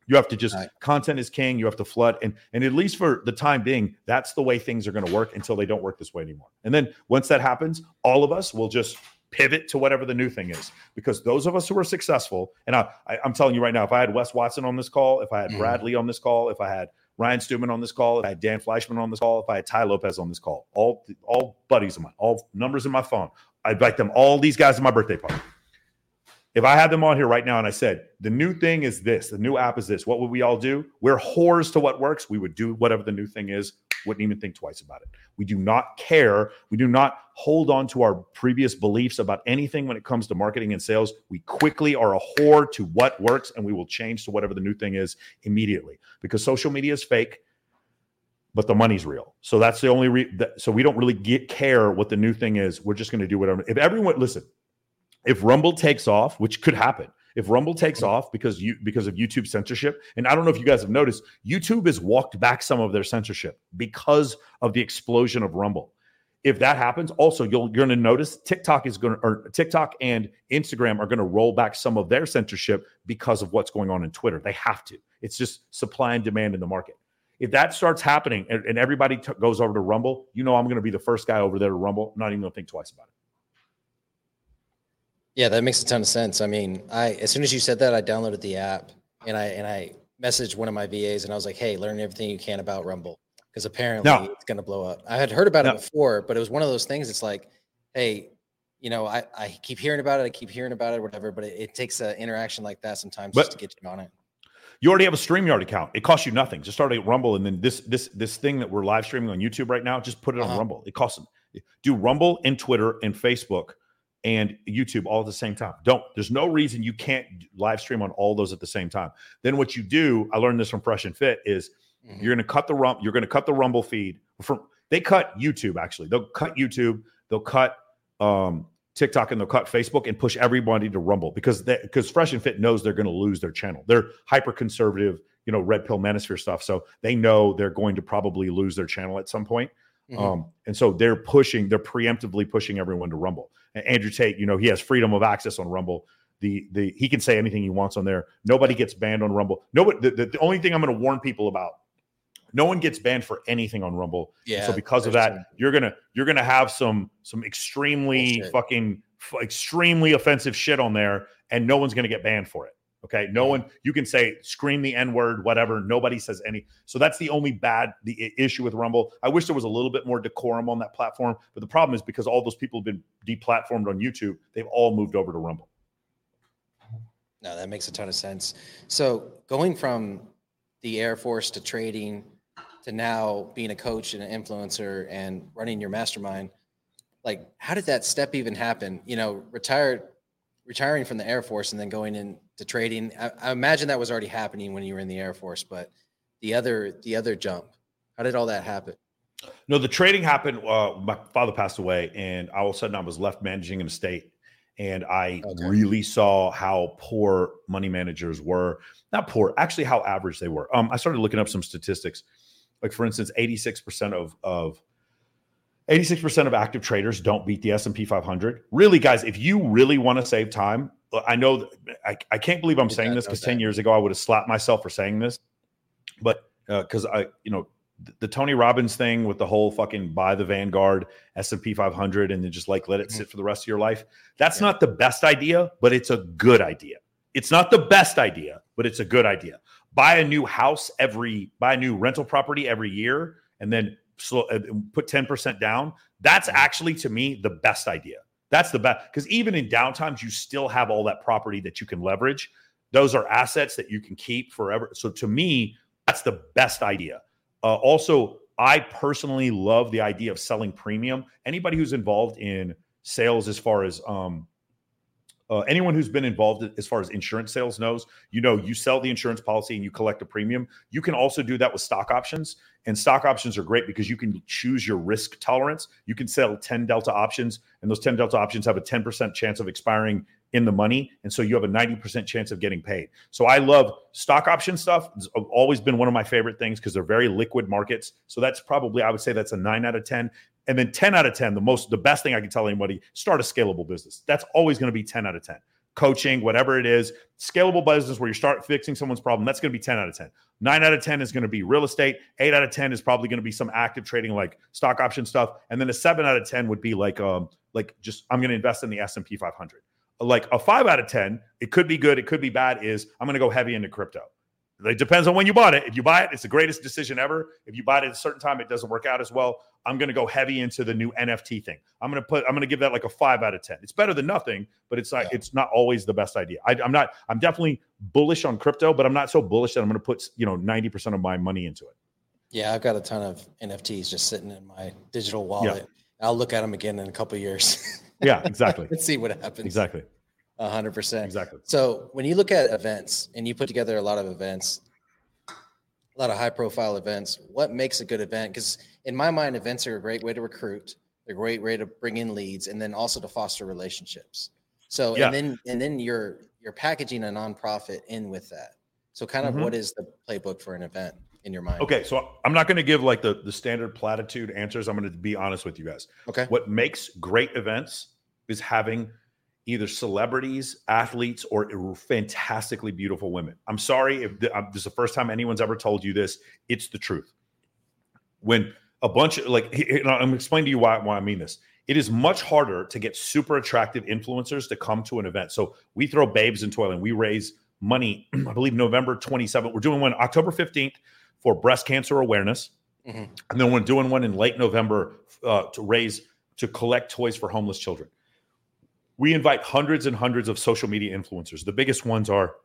You have to just right. content is king. You have to flood, and and at least for the time being, that's the way things are going to work until they don't work this way anymore. And then once that happens, all of us will just pivot to whatever the new thing is. Because those of us who are successful, and I, am telling you right now, if I had Wes Watson on this call, if I had mm. Brad Lea on this call, if I had Ryan Stewman on this call, if I had Dan Fleyshman on this call, if I had Tai Lopez on this call, all all buddies of mine, all numbers in my phone, I'd invite them all these guys to my birthday party. If I had them on here right now and I said, the new thing is this, the new app is this, what would we all do? We're whores to what works. We would do whatever the new thing is, wouldn't even think twice about it. We do not care. We do not hold on to our previous beliefs about anything when it comes to marketing and sales. We quickly are a whore to what works and we will change to whatever the new thing is immediately because social media is fake but the money's real. So that's the only re- that, so we don't really get care what the new thing is. We're just going to do whatever. If everyone listen, if Rumble takes off, which could happen, if Rumble takes mm-hmm. off because you because of YouTube censorship, and I don't know if you guys have noticed, YouTube has walked back some of their censorship because of the explosion of Rumble. If that happens, also you'll you're going to notice TikTok is going to or TikTok and Instagram are going to roll back some of their censorship because of what's going on in Twitter. They have to. It's just supply and demand in the market. If that starts happening and, and everybody t- goes over to Rumble, you know I'm going to be the first guy over there to Rumble. I'm not even going to think twice about it. Yeah, that makes a ton of sense. I mean, I as soon as you said that, I downloaded the app and I and I messaged one of my VAs and I was like, "Hey, learn everything you can about Rumble because apparently no. it's going to blow up." I had heard about no. it before, but it was one of those things. It's like, hey, you know, I I keep hearing about it, I keep hearing about it, whatever. But it, it takes an interaction like that sometimes but, just to get you on it. You already have a StreamYard account. It costs you nothing. Just start a Rumble, and then this this this thing that we're live streaming on YouTube right now, just put it on uh-huh. Rumble. It costs them. Do Rumble and Twitter and Facebook and YouTube all at the same time. Don't. There's no reason you can't live stream on all those at the same time. Then what you do, I learned this from Fresh and Fit, is mm-hmm. you're going to cut the rump. You're going to cut the Rumble feed from. They cut YouTube actually. They'll cut YouTube. They'll cut um, TikTok and they'll cut Facebook and push everybody to Rumble because because Fresh and Fit knows they're going to lose their channel. They're hyper conservative, you know, red pill manosphere stuff. So they know they're going to probably lose their channel at some point. Mm-hmm. Um, and so they're pushing, they're preemptively pushing everyone to Rumble. And Andrew Tate, you know, he has freedom of access on Rumble. The the he can say anything he wants on there. Nobody gets banned on Rumble. Nobody. The, the, the only thing I'm going to warn people about. No one gets banned for anything on Rumble. Yeah. So because of that, you're gonna you're gonna have some some extremely Bullshit. fucking extremely offensive shit on there, and no one's gonna get banned for it. Okay. No one, you can say scream the N word, whatever. Nobody says any. So that's the only bad the issue with Rumble. I wish there was a little bit more decorum on that platform. But the problem is because all those people have been deplatformed on YouTube, they've all moved over to Rumble. No, that makes a ton of sense. So going from the Air Force to trading to now being a coach and an influencer and running your mastermind, like how did that step even happen? You know, retired, retiring from the Air Force and then going into trading. I, I imagine that was already happening when you were in the Air Force, but the other the other jump, how did all that happen? No, the trading happened. Uh, my father passed away, and all of a sudden I was left managing an estate, and I okay. really saw how poor money managers were. Not poor, actually, how average they were. Um, I started looking up some statistics. Like for instance, eighty six percent of of 86% of active traders don't beat the S&P 500. Really guys, if you really want to save time, I know I, I can't believe I'm saying this cuz 10 years ago I would have slapped myself for saying this. But uh, cuz I you know the Tony Robbins thing with the whole fucking buy the Vanguard S&P 500 and then just like let it mm-hmm. sit for the rest of your life. That's yeah. not the best idea, but it's a good idea. It's not the best idea, but it's a good idea. Buy a new house every buy a new rental property every year and then slow, uh, put 10% down. That's mm-hmm. actually to me the best idea. That's the best because even in downtimes, you still have all that property that you can leverage. Those are assets that you can keep forever. So to me, that's the best idea. Uh, also, I personally love the idea of selling premium. Anybody who's involved in sales, as far as um, uh, anyone who's been involved as far as insurance sales knows, you know, you sell the insurance policy and you collect a premium. You can also do that with stock options. And stock options are great because you can choose your risk tolerance. You can sell 10 Delta options, and those 10 Delta options have a 10% chance of expiring in the money. And so you have a 90% chance of getting paid. So I love stock option stuff. It's always been one of my favorite things because they're very liquid markets. So that's probably, I would say that's a nine out of 10. And then 10 out of 10, the most, the best thing I can tell anybody, start a scalable business. That's always going to be 10 out of 10. Coaching, whatever it is, scalable business where you start fixing someone's problem, that's going to be 10 out of 10. Nine out of 10 is going to be real estate. Eight out of 10 is probably going to be some active trading like stock option stuff. And then a seven out of 10 would be like, um, like just, I'm going to invest in the S&P 500 like a five out of 10, it could be good, it could be bad, is I'm going to go heavy into crypto. It depends on when you bought it. If you buy it, it's the greatest decision ever. If you buy it at a certain time, it doesn't work out as well. I'm going to go heavy into the new NFT thing. I'm going to put, I'm going to give that like a five out of 10. It's better than nothing, but it's like, yeah. it's not always the best idea. I, I'm not, I'm definitely bullish on crypto, but I'm not so bullish that I'm going to put, you know, 90% of my money into it. Yeah. I've got a ton of NFTs just sitting in my digital wallet. Yeah. I'll look at them again in a couple years. yeah, exactly. Let's see what happens. Exactly hundred percent. Exactly. So when you look at events and you put together a lot of events, a lot of high profile events, what makes a good event? Because in my mind, events are a great way to recruit. They're a great way to bring in leads and then also to foster relationships. So yeah. and then and then you're you're packaging a nonprofit in with that. So kind of mm-hmm. what is the playbook for an event in your mind? Okay, so I'm not going to give like the the standard platitude answers. I'm going to be honest with you guys. Okay. What makes great events is having either celebrities, athletes, or fantastically beautiful women. I'm sorry if the, uh, this is the first time anyone's ever told you this. It's the truth. When a bunch of like, I'm explaining to you why, why I mean this. It is much harder to get super attractive influencers to come to an event. So we throw Babes in Toyland. We raise money. I believe November 27th. We're doing one October 15th for breast cancer awareness, mm-hmm. and then we're doing one in late November uh, to raise to collect toys for homeless children we invite hundreds and hundreds of social media influencers. The biggest ones are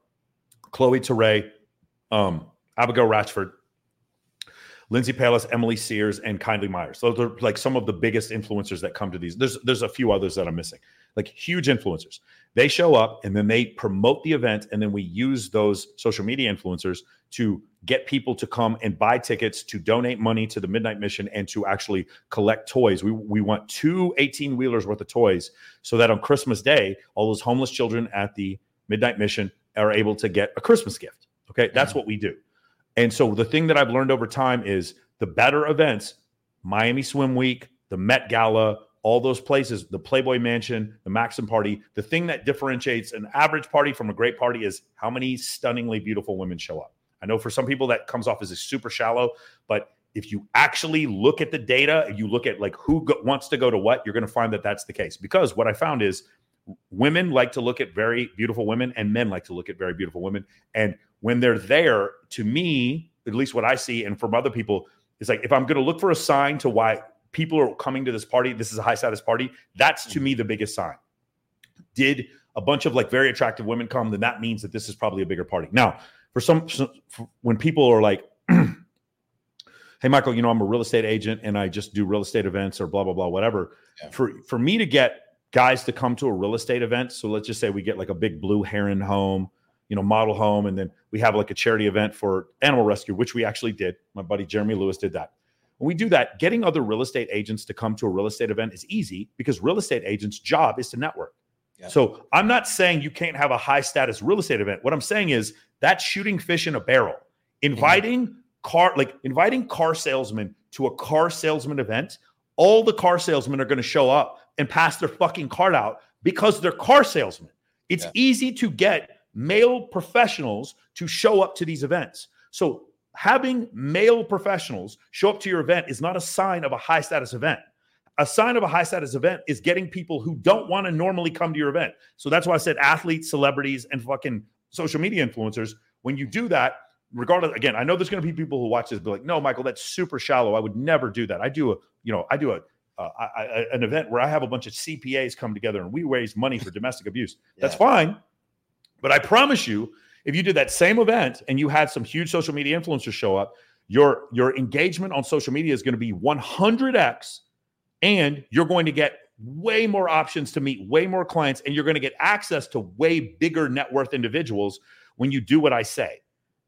Chloe Ture, um, Abigail Ratchford, Lindsey Pelas, Emily Sears, and Kindly Myers. Those are like some of the biggest influencers that come to these. There's there's a few others that I'm missing, like huge influencers. They show up and then they promote the event, and then we use those social media influencers to get people to come and buy tickets to donate money to the Midnight Mission and to actually collect toys. We, we want two 18 wheelers worth of toys so that on Christmas Day, all those homeless children at the Midnight Mission are able to get a Christmas gift. Okay. That's mm-hmm. what we do. And so the thing that I've learned over time is the better events, Miami Swim Week, the Met Gala, all those places, the Playboy Mansion, the Maxim Party, the thing that differentiates an average party from a great party is how many stunningly beautiful women show up. I know for some people that comes off as a super shallow, but if you actually look at the data, you look at like who go, wants to go to what, you're going to find that that's the case. Because what I found is women like to look at very beautiful women and men like to look at very beautiful women. And when they're there, to me, at least what I see, and from other people, is like if I'm going to look for a sign to why people are coming to this party, this is a high status party, that's to me the biggest sign. Did a bunch of like very attractive women come, then that means that this is probably a bigger party. Now, for some, for when people are like, hey, Michael, you know I'm a real estate agent and I just do real estate events or blah blah blah whatever. Yeah. For for me to get guys to come to a real estate event, so let's just say we get like a big blue heron home, you know, model home, and then we have like a charity event for animal rescue, which we actually did. My buddy Jeremy Lewis did that. When we do that, getting other real estate agents to come to a real estate event is easy because real estate agents' job is to network. Yeah. So I'm not saying you can't have a high status real estate event. What I'm saying is that's shooting fish in a barrel. Inviting car like inviting car salesmen to a car salesman event, all the car salesmen are going to show up and pass their fucking card out because they're car salesmen. It's Yeah. easy to get male professionals to show up to these events. So having male professionals show up to your event is not a sign of a high status event. A sign of a high status event is getting people who don't want to normally come to your event. So that's why I said athletes, celebrities, and fucking social media influencers. When you do that, regardless, again, I know there's going to be people who watch this be like, "No, Michael, that's super shallow. I would never do that." I do a, you know, I do a uh, I, I, an event where I have a bunch of CPAs come together and we raise money for domestic abuse. That's Yeah. fine, but I promise you, if you did that same event and you had some huge social media influencers show up, your your engagement on social media is going to be 100x, and you're going to get way more options to meet way more clients, and you're going to get access to way bigger net worth individuals when you do what I say.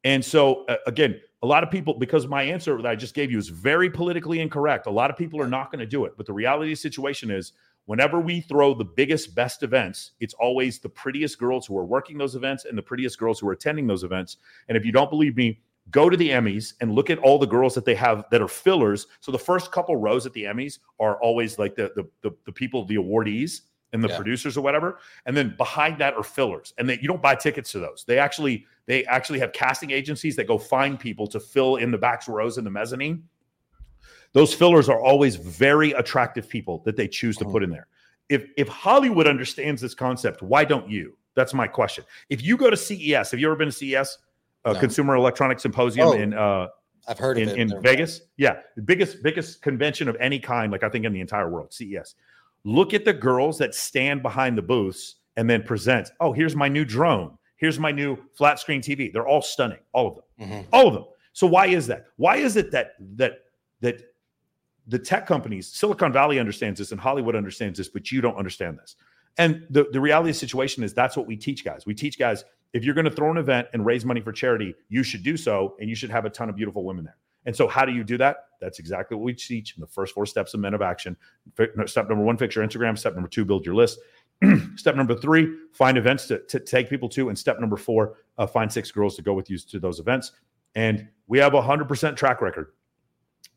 And so, uh, again, a lot of people, because my answer that I just gave you is very politically incorrect, a lot of people are not going to do it. But the reality of the situation is, whenever we throw the biggest, best events, it's always the prettiest girls who are working those events and the prettiest girls who are attending those events. And if you don't believe me, go to the Emmys and look at all the girls that they have that are fillers. So the first couple rows at the Emmys are always like the the the, the people, the awardees and the Yeah. producers or whatever. And then behind that are fillers. And they, you don't buy tickets to those. They actually they actually have casting agencies that go find people to fill in the back rows in the mezzanine. Those fillers are always very attractive people that they choose to Mhm. put in there. If if Hollywood understands this concept, why don't you? That's my question. If you go to CES, have you ever been to CES, uh, No. Consumer Electronics Symposium Oh, in uh, I've heard of in, it. in Vegas? Yeah, the biggest biggest convention of any kind, like I think in the entire world, CES. Look at the girls that stand behind the booths and then present. Oh, here's my new drone. Here's my new flat screen TV. They're all stunning, all of them Mhm. all of them. So why is that? Why is it that that that the tech companies, Silicon Valley understands this and Hollywood understands this, but you don't understand this? And the, the reality of the situation is that's what we teach guys. We teach guys if you're going to throw an event and raise money for charity, you should do so, and you should have a ton of beautiful women there. And so, how do you do that? That's exactly what we teach in the first four steps of Men of Action. Step number one, fix your Instagram. Step number two, build your list. step number three, find events to, to take people to. And step number four, uh, find six girls to go with you to those events. And we have a 100% track record.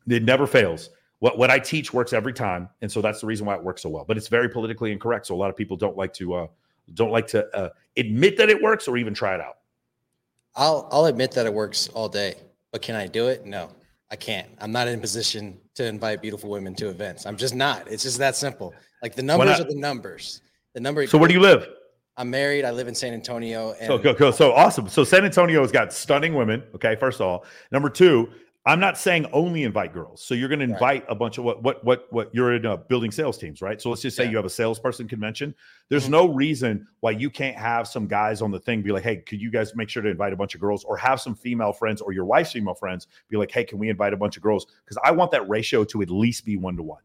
It never fails. What, what I teach works every time. And so that's the reason why it works so well. But it's very politically incorrect. So a lot of people don't like to uh, don't like to uh, admit that it works or even try it out. I'll I'll admit that it works all day, but can I do it? No, I can't. I'm not in a position to invite beautiful women to events. I'm just not. It's just that simple. Like the numbers are the numbers. The number. So where do you live? I'm married. I live in San Antonio. And So go, go, so awesome. So San Antonio has got stunning women. Okay, first of all, number two, I'm not saying only invite girls. So you're going to Right. invite a bunch of what what what what you're in uh, building sales teams, right? So let's just say Yeah. you have a salesperson convention. There's Mhm. no reason why you can't have some guys on the thing be like, hey, could you guys make sure to invite a bunch of girls, or have some female friends or your wife's female friends be like, hey, can we invite a bunch of girls? Because I want that ratio to at least be one to one.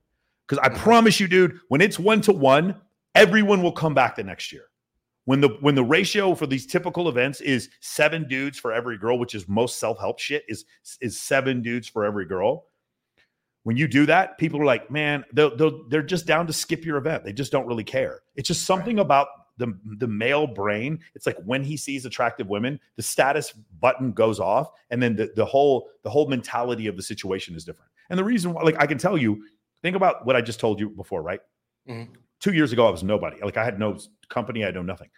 Because I Mhm. promise you, dude, when it's one to one, everyone will come back the next year when the when the ratio for these typical events is seven dudes for every girl which is most self-help shit is is seven dudes for every girl. When you do that people are like man they'll, they'll, they're just down to skip your event. They just don't really care. It's just something about the the male brain. It's like when he sees attractive women the status button goes off and then the, the whole the whole mentality of the situation is different. And the reason why like i can tell you think about what i just told you before right? Mhm. Two years ago i was nobody like i had no company i no nothing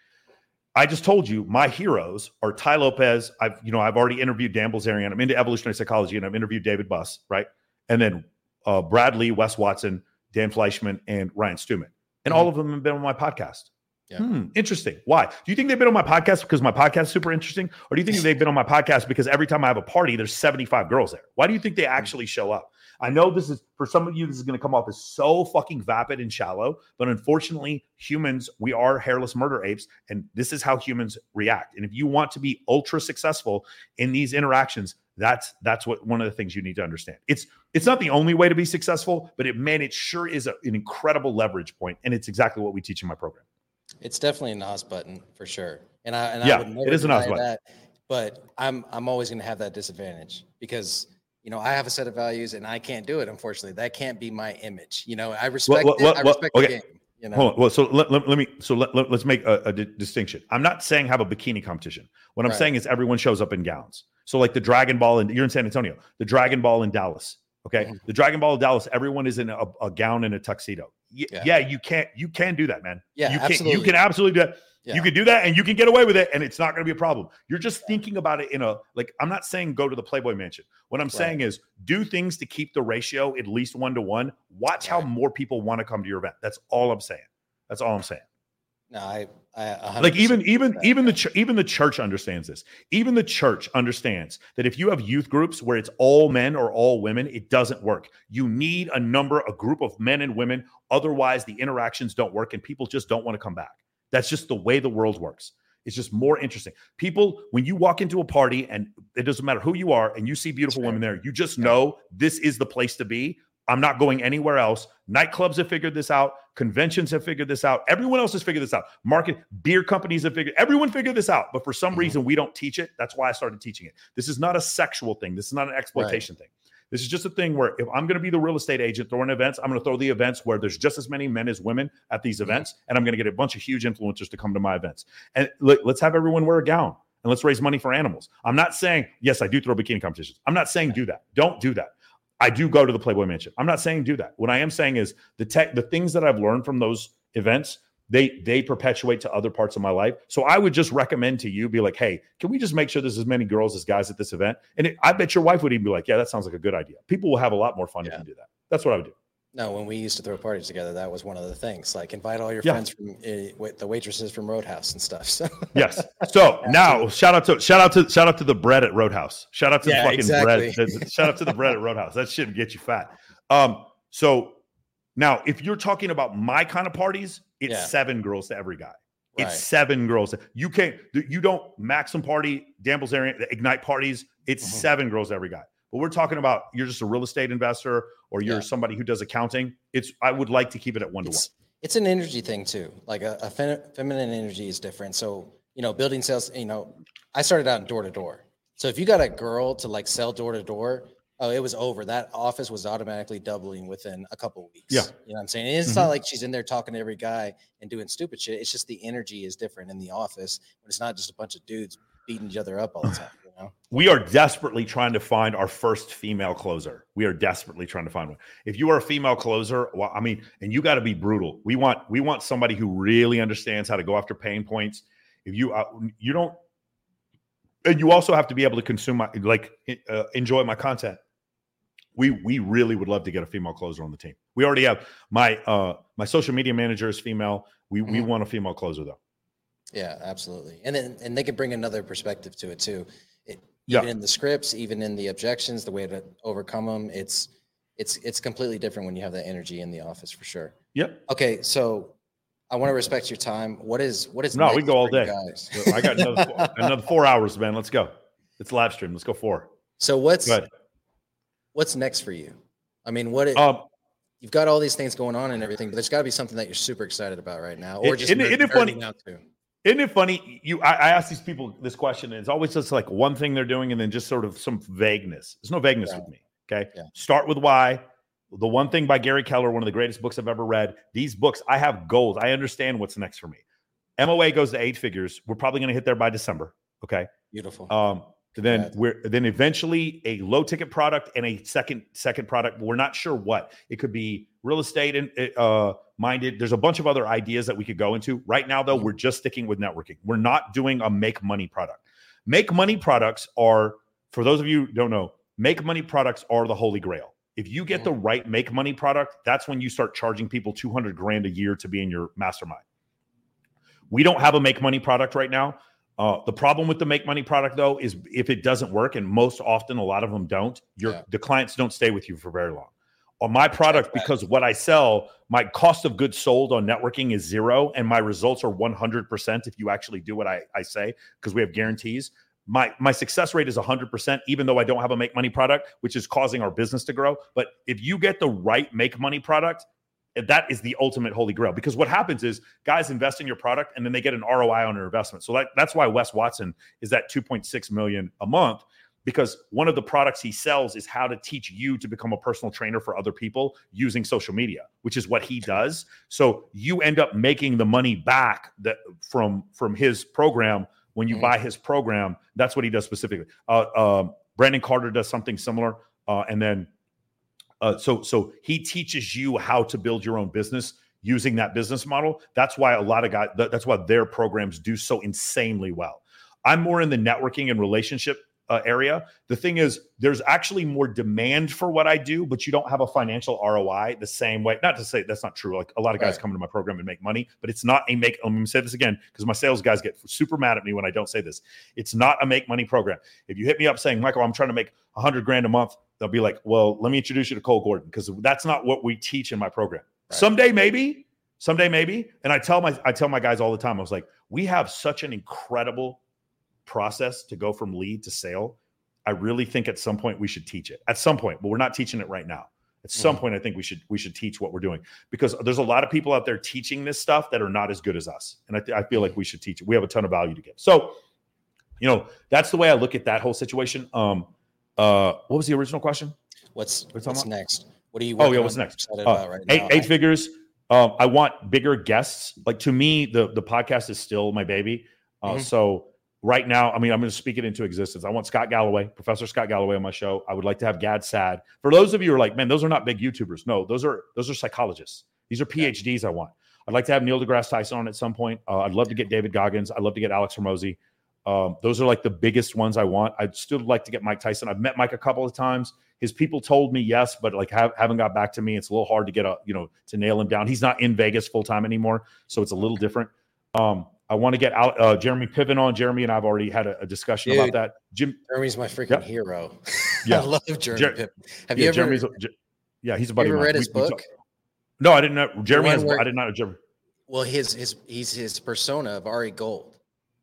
I just told you my heroes are Tai Lopez. I've you know I've already interviewed Dan Bilzerian. I'm into evolutionary psychology, and I've interviewed David Buss, right? And then uh, Brad Lea, Wes Watson, Dan Fleyshman, and Ryan Stewman, and all of them have been on my podcast. Yeah. Hmm, interesting. Why? Do you think they've been on my podcast because my podcast is super interesting, or do you think they've been on my podcast because every time I have a party, there's 75 girls there? Why do you think they actually show up? I know this is for some of you, this is going to come off as so fucking vapid and shallow, but unfortunately, humans, we are hairless murder apes, and this is how humans react. And if you want to be ultra successful in these interactions, That's that's what one of the things you need to understand. It's it's not the only way to be successful, but it man, it sure is a, an incredible leverage point, and it's exactly what we teach in my program. It's definitely a NOS button for sure, and I and Yeah, I would never it is a NOS button. that. But I'm I'm always going to have that disadvantage because you know I have a set of values and I can't do it. Unfortunately, that can't be my image. You know, I respect well, it. well, I well, respect okay. the game. You know, Hold on. Well, so let, let, let me so let, let, us make a, a di- distinction. I'm not saying have a bikini competition. What I'm Right. saying is everyone shows up in gowns. So like the Dragon Ball, and you're in San Antonio. The Dragon Ball in Dallas. Okay, Mhm. the Dragon Ball in Dallas. Everyone is in a, a gown and a tuxedo. Y- Yeah. yeah. you can't you can do that, man. Yeah, you can absolutely. you can absolutely do that. Yeah. You can do that, and you can get away with it, and it's not going to be a problem. You're just thinking about it in a like. I'm not saying go to the Playboy Mansion. What I'm Right. saying is do things to keep the ratio at least one to one. Watch how more people want to come to your event. That's all I'm saying. That's all I'm saying. no, I, I Like even even that. even the ch- even the church understands this. Even the church understands that if you have youth groups where it's all men or all women, it doesn't work. You need a number, a group of men and women. Otherwise, the interactions don't work, and people just don't want to come back. That's just the way the world works. It's just more interesting. People, when you walk into a party and it doesn't matter who you are, and you see beautiful right. women there, you just know this is the place to be. I'm not going anywhere else. Nightclubs have figured this out. Conventions have figured this out. Everyone else has figured this out. Market beer companies have figured. Everyone figured this out. But for some Mhm. reason, we don't teach it. That's why I started teaching it. This is not a sexual thing. This is not an exploitation thing. This is just a thing where if I'm going to be the real estate agent throwing events, I'm going to throw the events where there's just as many men as women at these Mhm. events, and I'm going to get a bunch of huge influencers to come to my events. And let, let's have everyone wear a gown and let's raise money for animals. I'm not saying yes, I do throw bikini competitions. I'm not saying do that. Don't do that. I do go to the Playboy Mansion. I'm not saying do that. What I am saying is the tech, the things that I've learned from those events, they they perpetuate to other parts of my life. So I would just recommend to you, be like, hey, can we just make sure there's as many girls as guys at this event? And it, I bet your wife would even be like, yeah, that sounds like a good idea. People will have a lot more fun if you do that. That's what I would do. No, when we used to throw parties together, that was one of the things. Like invite all your Yeah. friends from uh, the waitresses from Roadhouse and stuff. So Yes. So now shout out to shout out to shout out to the bread at Roadhouse. Shout out to Yeah, the fucking exactly. bread. shout out to the bread at Roadhouse. That shit get you fat. Um, so now if you're talking about my kind of parties, it's Yeah. seven girls to every guy. Right. It's seven girls. You can't you don't Maxim party, Dample's area, Ignite parties. It's Mhm. seven girls to every guy. But we're talking about you're just a real estate investor or you're Yeah. somebody who does accounting. It's I would like to keep it at one to one. it's, it's an energy thing too. Like a, a fem- feminine energy is different. So, you know, building sales, you know, I started out door to door. So if you got a girl to like sell door to door, oh, it was over. That office was automatically doubling within a couple of weeks. Yeah. You know what I'm saying? And it's not like she's in there talking to every guy and doing stupid shit. It's just the energy is different in the office. But it's not just a bunch of dudes beating each other up all the time, you know? we are desperately trying to find our first female closer. We are desperately trying to find one. If you are a female closer, well, I mean, and you got to be brutal. We want we want somebody who really understands how to go after pain points. If you uh, you don't, and you also have to be able to consume my like uh, enjoy my content. We we really would love to get a female closer on the team. We already have my uh my social media manager is female. We we Mhm. want a female closer though. Yeah, absolutely. And then and they can bring another perspective to it too. It, Yeah. even in the scripts, even in the objections, the way to overcome them, it's it's it's completely different when you have that energy in the office for sure. Yep. Okay, so I want to respect your time. What is what is No, we go all day. guys? I got another four, another four hours, man. Let's go. It's live stream. Let's go four. So what's Good. What's next for you? I mean, what it, Um, you've got all these things going on and everything, but there's got to be something that you're super excited about right now, or just isn't it- isn't it funny? out to. Isn't it funny? You, I, I ask these people this question, and it's always just like one thing they're doing, and then just sort of some vagueness. There's no vagueness Right. with me. Okay. Yeah. Start with why. The one thing by Gary Keller, one of the greatest books I've ever read. These books, I have goals. I understand what's next for me. MOA goes to eight figures. We're probably going to hit there by December. Okay. Beautiful. Um, then we're then eventually a low ticket product and a second second product. We're not sure what it could be. Real estate and uh, minded. There's a bunch of other ideas that we could go into. Right now, though, we're just sticking with networking. We're not doing a make money product. Make money products are for those of you who don't know. Make money products are the holy grail. If you get the right make money product, that's when you start charging people 200 grand a year to be in your mastermind. We don't have a make money product right now. Uh, the problem with the make money product though is if it doesn't work, and most often a lot of them don't, your Yeah. the clients don't stay with you for very long. On my product, because what I sell, my cost of goods sold on networking is zero, and my results are 100% if you actually do what I, I say, because we have guarantees. my my success rate is 100% even though I don't have a make money product, which is causing our business to grow. But if you get the right make money product, that is the ultimate holy grail because what happens is guys invest in your product and then they get an ROI on their investment. So that, that's why Wes Watson is at 2.6 million a month because one of the products he sells is how to teach you to become a personal trainer for other people using social media, which is what he does. So you end up making the money back that from from his program when you mm-hmm. buy his program. That's what he does specifically. Uh, uh, Brandon Carter does something similar, uh, and then uh, so so he teaches you how to build your own business using that business model. That's why a lot of guys. That's why their programs do so insanely well. I'm more in the networking and relationship uh, area. The thing is, there's actually more demand for what I do, but you don't have a financial ROI the same way. Not to say that's not true. Like a lot of guys right. come into my program and make money, but it's not a make. I'm going to say this again because my sales guys get super mad at me when I don't say this. It's not a make money program. If you hit me up saying, Michael, I'm trying to make a hundred grand a month, they'll be like, well, let me introduce you to Cole Gordon because that's not what we teach in my program. Right. Someday, maybe. Someday, maybe. And I tell my I tell my guys all the time. I was like, we have such an incredible process to go from lead to sale. I really think at some point we should teach it. At some point, but we're not teaching it right now. At some mm-hmm. point, I think we should we should teach what we're doing because there's a lot of people out there teaching this stuff that are not as good as us, and I, th- I feel like we should teach it. We have a ton of value to give. So, you know, that's the way I look at that whole situation. Um, uh, what was the original question? What's what's next? What are you? Want? Oh yeah, what's next? Uh, right eight, eight figures. Um, I want bigger guests. Like to me, the the podcast is still my baby. Uh, mm-hmm. So right now, I mean, I'm going to speak it into existence. I want Scott Galloway, Professor Scott Galloway, on my show. I would like to have Gad Saad. For those of you who are like, man, those are not big YouTubers. No, those are those are psychologists. These are PhDs. I want. I'd like to have Neil deGrasse Tyson on at some point. Uh, I'd love to get David Goggins. I'd love to get Alex Hormozi. Um, those are like the biggest ones I want. I'd still like to get Mike Tyson. I've met Mike a couple of times. His people told me yes, but like have, not got back to me. It's a little hard to get a you know to nail him down. He's not in Vegas full time anymore, so it's a little different. Um, I want to get out uh, Jeremy Piven on. Jeremy and I've already had a, a discussion Dude, about that. Jim Jeremy's my freaking hero. Yeah, I love Jeremy Jer- Piven. Have yeah, you ever? Jeremy's, yeah, he's a buddy. Ever read his we, book? We no, I didn't know. Jeremy has. Where, I did not know Jeremy. Well, his his he's his persona of Ari Gold.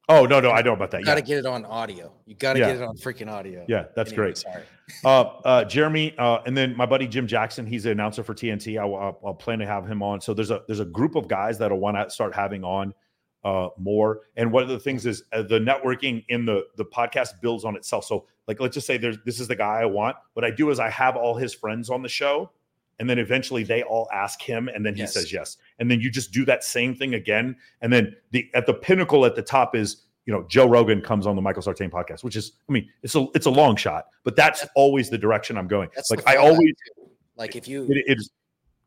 Oh no, no, I know about that. You got to get it on audio. You got to yeah. get it on freaking audio. Yeah, that's anyway, great. Sorry, uh, uh, Jeremy, uh, and then my buddy Jim Jackson. He's an announcer for TNT. I, will I'll plan to have him on. So there's a there's a group of guys that'll want to start having on uh, more. And one of the things is uh, the networking in the the podcast builds on itself. So like let's just say there's this is the guy I want. What I do is I have all his friends on the show, and then eventually they all ask him, and then he yes. says yes. And then you just do that same thing again. And then the at the pinnacle at the top is you know Joe Rogan comes on the Michael Sartain podcast, which is I mean it's a it's a long shot, but that's always the direction I'm going. Like I always like if you it, it's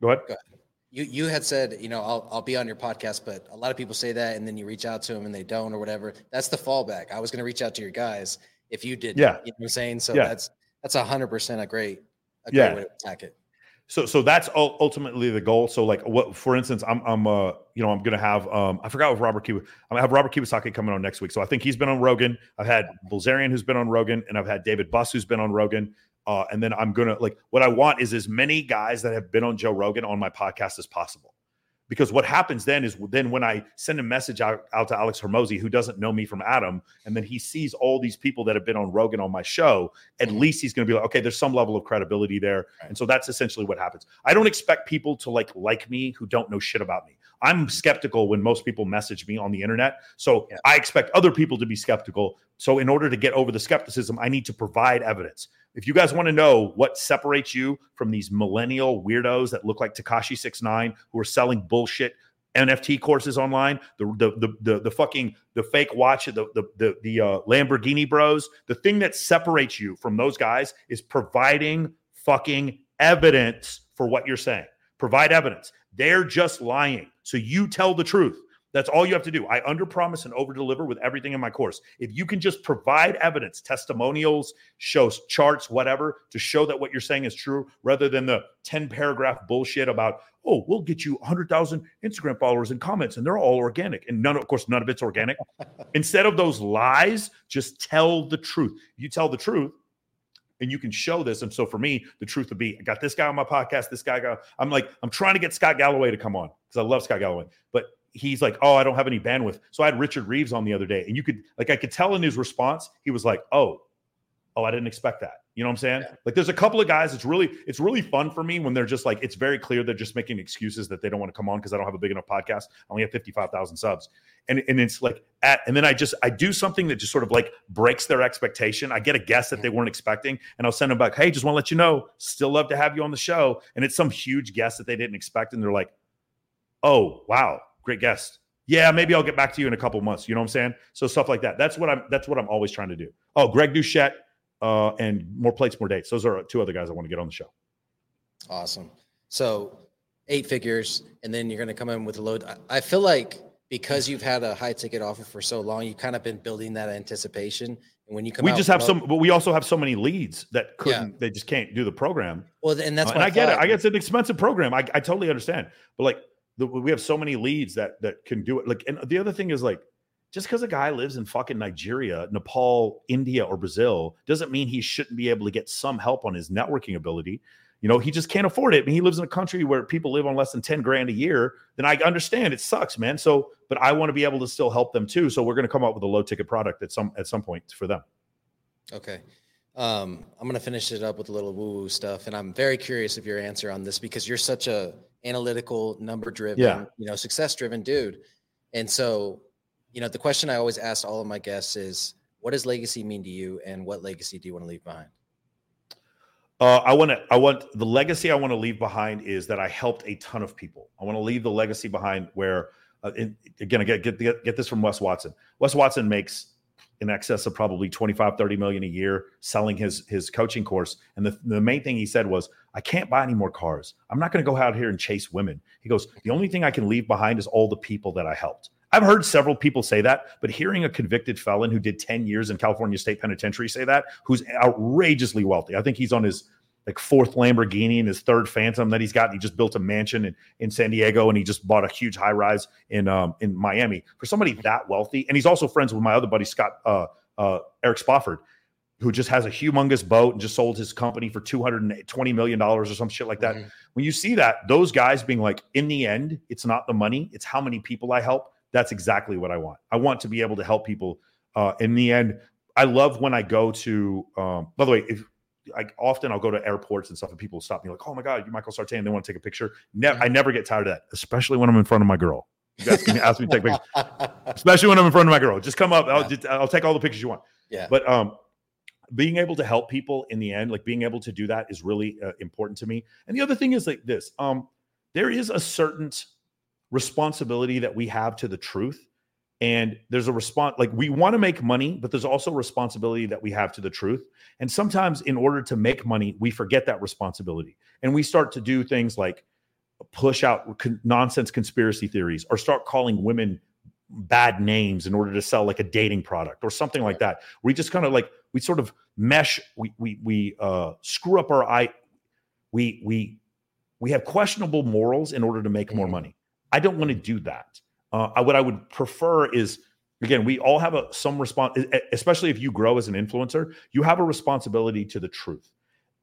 go ahead. Go ahead you you had said you know I'll I'll be on your podcast, but a lot of people say that and then you reach out to them and they don't or whatever. That's the fallback. I was going to reach out to your guys if you didn't Yeah, you know what I'm saying. So yeah. that's that's a hundred percent a great a great yeah. way to attack it. So so that's ultimately the goal. So like what for instance, I'm I'm uh you know I'm gonna have um I forgot with Robert Kiwa. I'm gonna have Robert Kiyosaki coming on next week. So I think he's been on Rogan. I've had Bilzerian who's been on Rogan, and I've had David Buss who's been on Rogan. Uh, and then I'm gonna like what I want is as many guys that have been on Joe Rogan on my podcast as possible. Because what happens then is then when I send a message out, out to Alex Hormozi, who doesn't know me from Adam, and then he sees all these people that have been on Rogan on my show, at mm-hmm. least he's going to be like, okay, there's some level of credibility there. And so that's essentially what happens. I don't expect people to like like me who don't know shit about me. I'm skeptical when most people message me on the internet. So yeah. I expect other people to be skeptical. So in order to get over the skepticism, I need to provide evidence. If you guys want to know what separates you from these millennial weirdos that look like Tekashi Six Nine who are selling bullshit NFT courses online, the the the the, the fucking the fake watch, the the the, the uh, Lamborghini Bros. The thing that separates you from those guys is providing fucking evidence for what you're saying. Provide evidence. They're just lying. So you tell the truth. That's all you have to do. I under promise and over deliver with everything in my course. If you can just provide evidence, testimonials, shows charts, whatever, to show that what you're saying is true, rather than the 10 paragraph bullshit about, oh, we'll get you 100,000 Instagram followers and comments, and they're all organic. And none, of course, none of it's organic. Instead of those lies, just tell the truth. You tell the truth, and you can show this. And so for me, the truth would be, I got this guy on my podcast. This guy got. I'm like, I'm trying to get Scott Galloway to come on because I love Scott Galloway, but he's like, "Oh, I don't have any bandwidth." So I had Richard Reeves on the other day, and you could like I could tell in his response, he was like, "Oh, oh, I didn't expect that." You know what I'm saying? Yeah. Like there's a couple of guys. It's really it's really fun for me when they're just like it's very clear they're just making excuses that they don't want to come on because I don't have a big enough podcast. I only have 55,000 subs, and and it's like at and then I just I do something that just sort of like breaks their expectation. I get a guess that they weren't expecting, and I'll send them back. Hey, just want to let you know, still love to have you on the show. And it's some huge guess that they didn't expect, and they're like, oh wow, great guest. Yeah, maybe I'll get back to you in a couple months. You know what I'm saying? So stuff like that. That's what I'm. That's what I'm always trying to do. Oh, Greg Doucette uh, and more plates, more dates. Those are two other guys I want to get on the show. Awesome. So eight figures, and then you're going to come in with a load. I feel like because you've had a high ticket offer for so long, you've kind of been building that anticipation. And when you come, we just have some, but we also have so many leads that couldn't, yeah. they just can't do the program. Well, and that's uh, and I, I get it. I get it's an expensive program. I, I totally understand, but like the, we have so many leads that that can do it. Like, and the other thing is like just because a guy lives in fucking Nigeria, Nepal, India, or Brazil doesn't mean he shouldn't be able to get some help on his networking ability. You know, he just can't afford it. I mean, he lives in a country where people live on less than 10 grand a year. Then I understand it sucks, man. So, but I want to be able to still help them too. So we're going to come up with a low ticket product at some at some point for them. Okay. Um, I'm going to finish it up with a little woo woo stuff. And I'm very curious of your answer on this because you're such a analytical, number driven, yeah. you know, success driven dude. And so you know, the question I always ask all of my guests is, what does legacy mean to you, and what legacy do you want to leave behind? Uh, I want to. I want the legacy I want to leave behind is that I helped a ton of people. I want to leave the legacy behind where, uh, in, again, get, get get this from Wes Watson. Wes Watson makes in excess of probably 25 30 million a year selling his his coaching course and the, the main thing he said was i can't buy any more cars i'm not going to go out here and chase women he goes the only thing i can leave behind is all the people that i helped I've heard several people say that, but hearing a convicted felon who did 10 years in California State Penitentiary say that, who's outrageously wealthy. I think he's on his like fourth Lamborghini and his third Phantom that he's got. He just built a mansion in, in San Diego and he just bought a huge high rise in um, in Miami. For somebody that wealthy, and he's also friends with my other buddy Scott uh, uh, Eric Spofford, who just has a humongous boat and just sold his company for two hundred and twenty million dollars or some shit like that. Mm-hmm. When you see that, those guys being like, in the end, it's not the money; it's how many people I help that's exactly what I want. I want to be able to help people. Uh, in the end, I love when I go to. Um, by the way, if I often I'll go to airports and stuff, and people stop me like, "Oh my god, you're Michael Sartain." They want to take a picture. Never, I never get tired of that, especially when I'm in front of my girl. You guys can ask me to take pictures, especially when I'm in front of my girl. Just come up. I'll, just, I'll take all the pictures you want. Yeah. But um, being able to help people in the end, like being able to do that, is really uh, important to me. And the other thing is like this: um, there is a certain responsibility that we have to the truth. And there's a response like we want to make money but there's also responsibility that we have to the truth. And sometimes in order to make money we forget that responsibility. And we start to do things like push out con- nonsense conspiracy theories or start calling women bad names in order to sell like a dating product or something like that. We just kind of like we sort of mesh we we we uh screw up our eye we we we have questionable morals in order to make more mm-hmm. money I don't want to do that. Uh, I, what I would prefer is again, we all have a some response, especially if you grow as an influencer, you have a responsibility to the truth,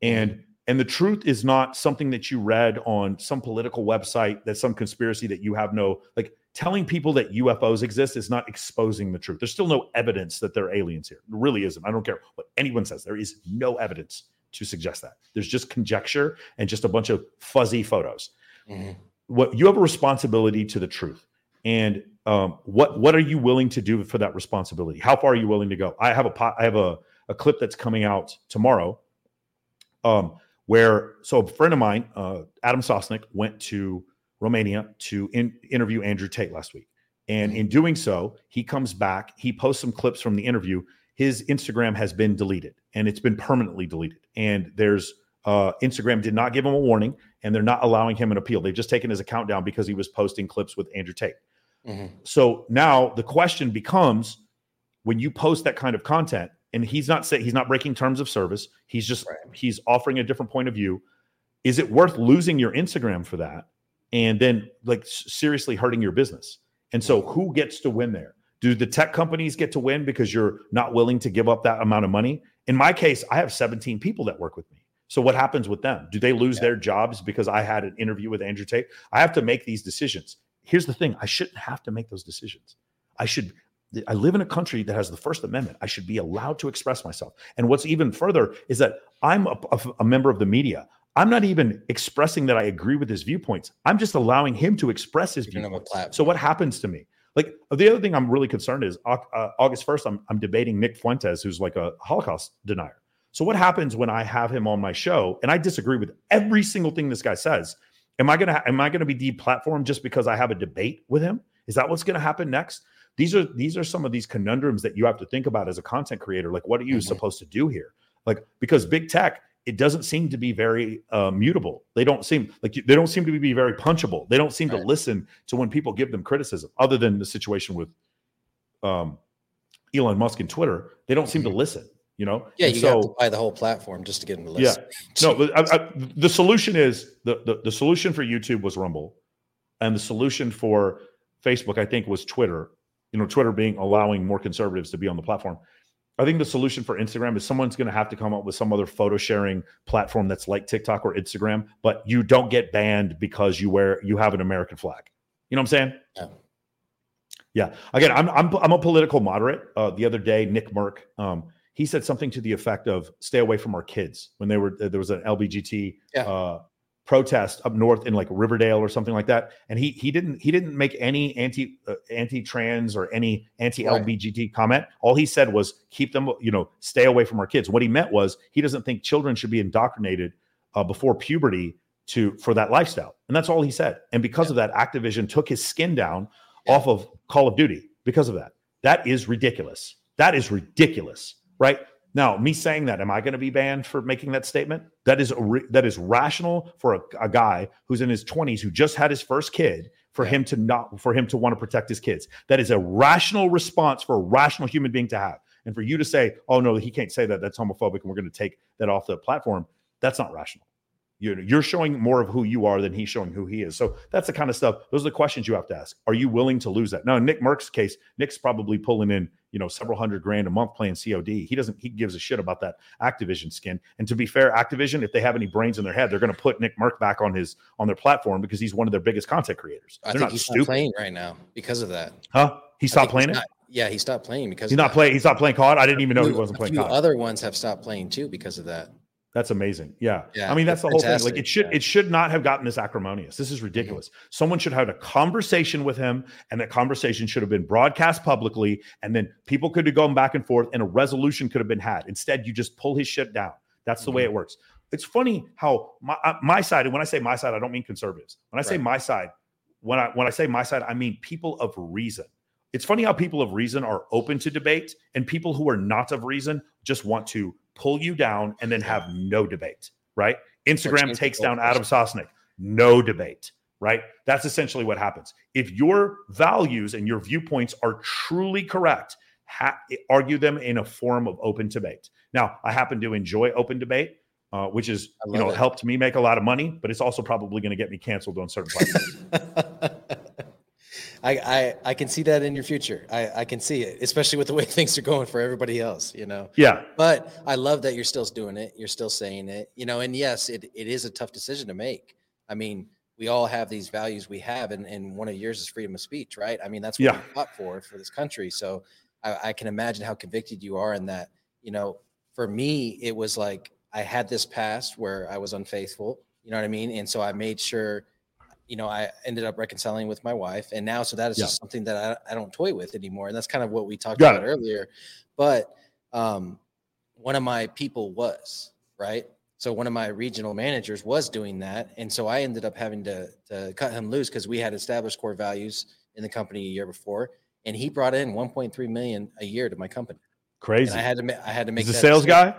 and mm-hmm. and the truth is not something that you read on some political website that's some conspiracy that you have no like telling people that UFOs exist is not exposing the truth. There's still no evidence that there are aliens here. There really isn't. I don't care what anyone says. There is no evidence to suggest that. There's just conjecture and just a bunch of fuzzy photos. Mm-hmm what you have a responsibility to the truth. And um, what what are you willing to do for that responsibility? How far are you willing to go? I have a pot, i have a, a clip that's coming out tomorrow um, where so a friend of mine uh, adam sosnick went to romania to in, interview andrew tate last week. And in doing so he comes back he posts some clips from the interview. His instagram has been deleted and it's been permanently deleted. And there's uh, Instagram did not give him a warning, and they're not allowing him an appeal. They've just taken his account down because he was posting clips with Andrew Tate. Mm-hmm. So now the question becomes: when you post that kind of content, and he's not saying he's not breaking terms of service, he's just right. he's offering a different point of view. Is it worth losing your Instagram for that, and then like seriously hurting your business? And so, mm-hmm. who gets to win there? Do the tech companies get to win because you're not willing to give up that amount of money? In my case, I have 17 people that work with me. So what happens with them? Do they lose yeah. their jobs because I had an interview with Andrew Tate? I have to make these decisions. here's the thing: I shouldn't have to make those decisions. I should. I live in a country that has the First Amendment. I should be allowed to express myself. And what's even further is that I'm a, a, a member of the media. I'm not even expressing that I agree with his viewpoints. I'm just allowing him to express his viewpoints. So what happens to me? Like the other thing I'm really concerned is uh, August 1st, I'm, I'm debating Nick Fuentes, who's like a Holocaust denier. So what happens when I have him on my show and I disagree with every single thing this guy says? Am I gonna am I gonna be deplatformed just because I have a debate with him? Is that what's gonna happen next? These are these are some of these conundrums that you have to think about as a content creator. Like, what are you mm-hmm. supposed to do here? Like, because big tech, it doesn't seem to be very uh, mutable. They don't seem like they don't seem to be very punchable. They don't seem right. to listen to when people give them criticism, other than the situation with um, Elon Musk and Twitter. They don't seem to mm-hmm. listen you know? Yeah and you so, have to buy the whole platform just to get them to listen. Yeah no I, I, the solution is the, the the solution for youtube was rumble and the solution for facebook i think was twitter you know twitter being allowing more conservatives to be on the platform. I think the solution for instagram is someone's going to have to come up with some other photo sharing platform that's like tiktok or instagram but you don't get banned because you wear you have an american flag. You know what i'm saying? Yeah. Yeah. Again, I'm I'm I'm a political moderate. Uh, the other day, Nick Merck, um, he said something to the effect of "Stay away from our kids." When they were there was an LBGT yeah. uh, protest up north in like Riverdale or something like that, and he he didn't he didn't make any anti uh, anti trans or any anti LBGT right. comment. All he said was keep them you know stay away from our kids. What he meant was he doesn't think children should be indoctrinated uh, before puberty to for that lifestyle, and that's all he said. And because yeah. of that, Activision took his skin down yeah. off of Call of Duty because of that. That is ridiculous. That is ridiculous right? Now, me saying that, am I going to be banned for making that statement? That is re- that is rational for a, a, guy who's in his 20s who just had his first kid for yeah. him to not for him to want to protect his kids. That is a rational response for a rational human being to have. And for you to say, "Oh no, he can't say that. That's homophobic and we're going to take that off the platform." That's not rational. You're, you're showing more of who you are than he's showing who he is. So that's the kind of stuff. Those are the questions you have to ask. Are you willing to lose that? Now, in Nick Merck's case, Nick's probably pulling in, you know, several hundred grand a month playing COD. He doesn't, he gives a shit about that Activision skin. And to be fair, Activision, if they have any brains in their head, they're going to put Nick Merck back on his, on their platform because he's one of their biggest content creators. They're I think he's stupid. playing right now because of that. Huh? He stopped playing it? Not, yeah, he stopped playing because he's not playing. He stopped playing COD. I didn't even know he wasn't playing COD. Other ones have stopped playing too because of that. That's amazing. Yeah. yeah I mean, that's the whole thing. Like it should, yeah. it should not have gotten this acrimonious. This is mm-hmm. ridiculous. Mm-hmm. Someone should have had a conversation with him, and that conversation should have been broadcast publicly, and then people could have gone back and forth, and a resolution could have been had. Instead, you just pull his shit down. That's the mm-hmm. way it works. It's funny how my uh, my side, and when I say my side, I don't mean conservatives. When I say my side, when I when I say my side, I mean people of reason. It's funny how people of reason are open to debate, and people who are not of reason just want to pull you down and then have no debate, right? Instagram takes down Adam Sosnick, no debate, right? That's essentially what happens. If your values and your viewpoints are truly correct, ha- argue them in a form of open debate. Now, I happen to enjoy open debate, uh, which is you know it. helped me make a lot of money, but it's also probably going to get me canceled on certain platforms. I, I, I can see that in your future. I, I can see it, especially with the way things are going for everybody else, you know? Yeah. But I love that you're still doing it. You're still saying it, you know, and yes, it, it is a tough decision to make. I mean, we all have these values we have, and, and one of yours is freedom of speech, right? I mean, that's what yeah. we fought for for this country. So I, I can imagine how convicted you are in that. You know, for me, it was like I had this past where I was unfaithful, you know what I mean? And so I made sure you know, I ended up reconciling with my wife, and now so that is yeah. just something that I, I don't toy with anymore, and that's kind of what we talked Got about it. earlier. But um, one of my people was right, so one of my regional managers was doing that, and so I ended up having to to cut him loose because we had established core values in the company a year before, and he brought in 1.3 million a year to my company. Crazy. And I had to I had to make He's a sales decision. guy.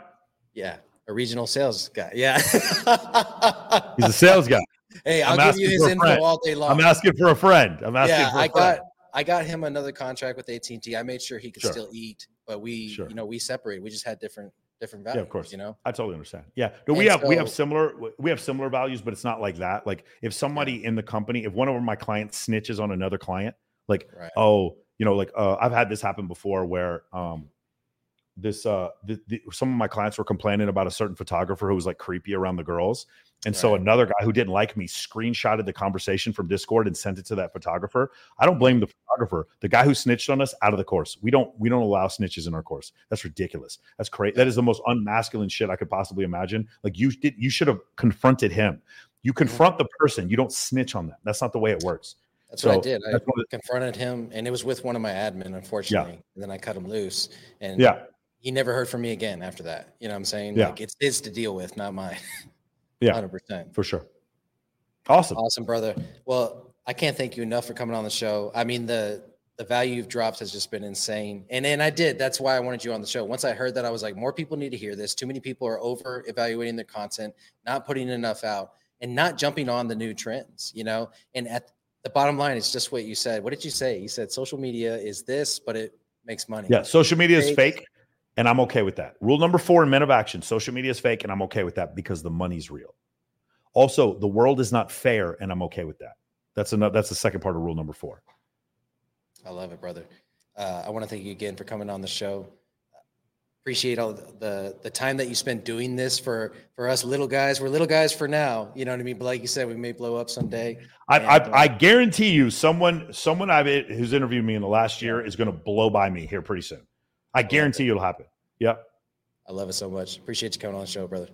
Yeah, a regional sales guy. Yeah, he's a sales guy. Hey, I'll I'm give you his info all day long. I'm asking for a friend. I'm asking yeah, for a I friend. got I got him another contract with AT&T. I made sure he could sure. still eat, but we, sure. you know, we separated. We just had different different values. Yeah, of course. You know, I totally understand. Yeah, no, we have so, we have similar we have similar values, but it's not like that. Like if somebody yeah. in the company, if one of my clients snitches on another client, like right. oh, you know, like uh, I've had this happen before where um this uh the, the, some of my clients were complaining about a certain photographer who was like creepy around the girls And so another guy who didn't like me screenshotted the conversation from Discord and sent it to that photographer. I don't blame the photographer. The guy who snitched on us out of the course. We don't we don't allow snitches in our course. That's ridiculous. That's crazy. That is the most unmasculine shit I could possibly imagine. Like you did you should have confronted him. You Mm-hmm. confront the person. You don't snitch on them. That's not the way it works. That's So, what I did. I confronted him, and it was with one of my admin, unfortunately. Yeah. And then I cut him loose, and Yeah. he never heard from me again after that. You know what I'm saying? Yeah. Like it's his to deal with, not mine. Yeah. hundred percent. For sure. Awesome. Awesome, brother. Well, I can't thank you enough for coming on the show. I mean, the the value you've dropped has just been insane. And and I did. That's why I wanted you on the show. Once I heard that, I was like, more people need to hear this. Too many people are over evaluating their content, not putting enough out, and not jumping on the new trends. You know, and at the bottom line, it's just what you said. What did you say? You said social media is this, but it makes money. Yeah, social media is Fake. And I'm okay with that. Rule number four in Men of Action: social media is fake, and I'm okay with that because the money's real. Also, the world is not fair, and I'm okay with that. That's another. That's the second part of rule number four. I love it, brother. Uh, I want to thank you again for coming on the show. Appreciate all the the time that you spent doing this for for us little guys. We're little guys for now, you know what I mean. But like you said, we may blow up someday. I, And, I, uh, I guarantee you, someone someone I've who's interviewed me in the last year is going to blow by me here pretty soon. I guarantee you it'll happen. Yep. I love it so much. Appreciate you coming on the show, brother.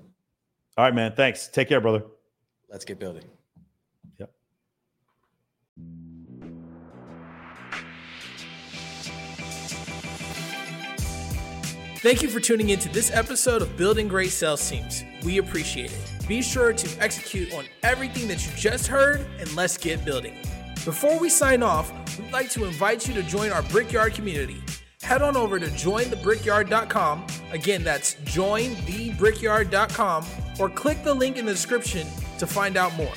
All right, man. Thanks. Take care, brother. Let's get building. Yep. Thank you for tuning in to this episode of Building Great Sales Teams. We appreciate it. Be sure to execute on everything that you just heard and let's get building. Before we sign off, we'd like to invite you to join our Brickyard community. Head on over to jointhebrickyard.com. Again, that's jointhebrickyard.com or click the link in the description to find out more.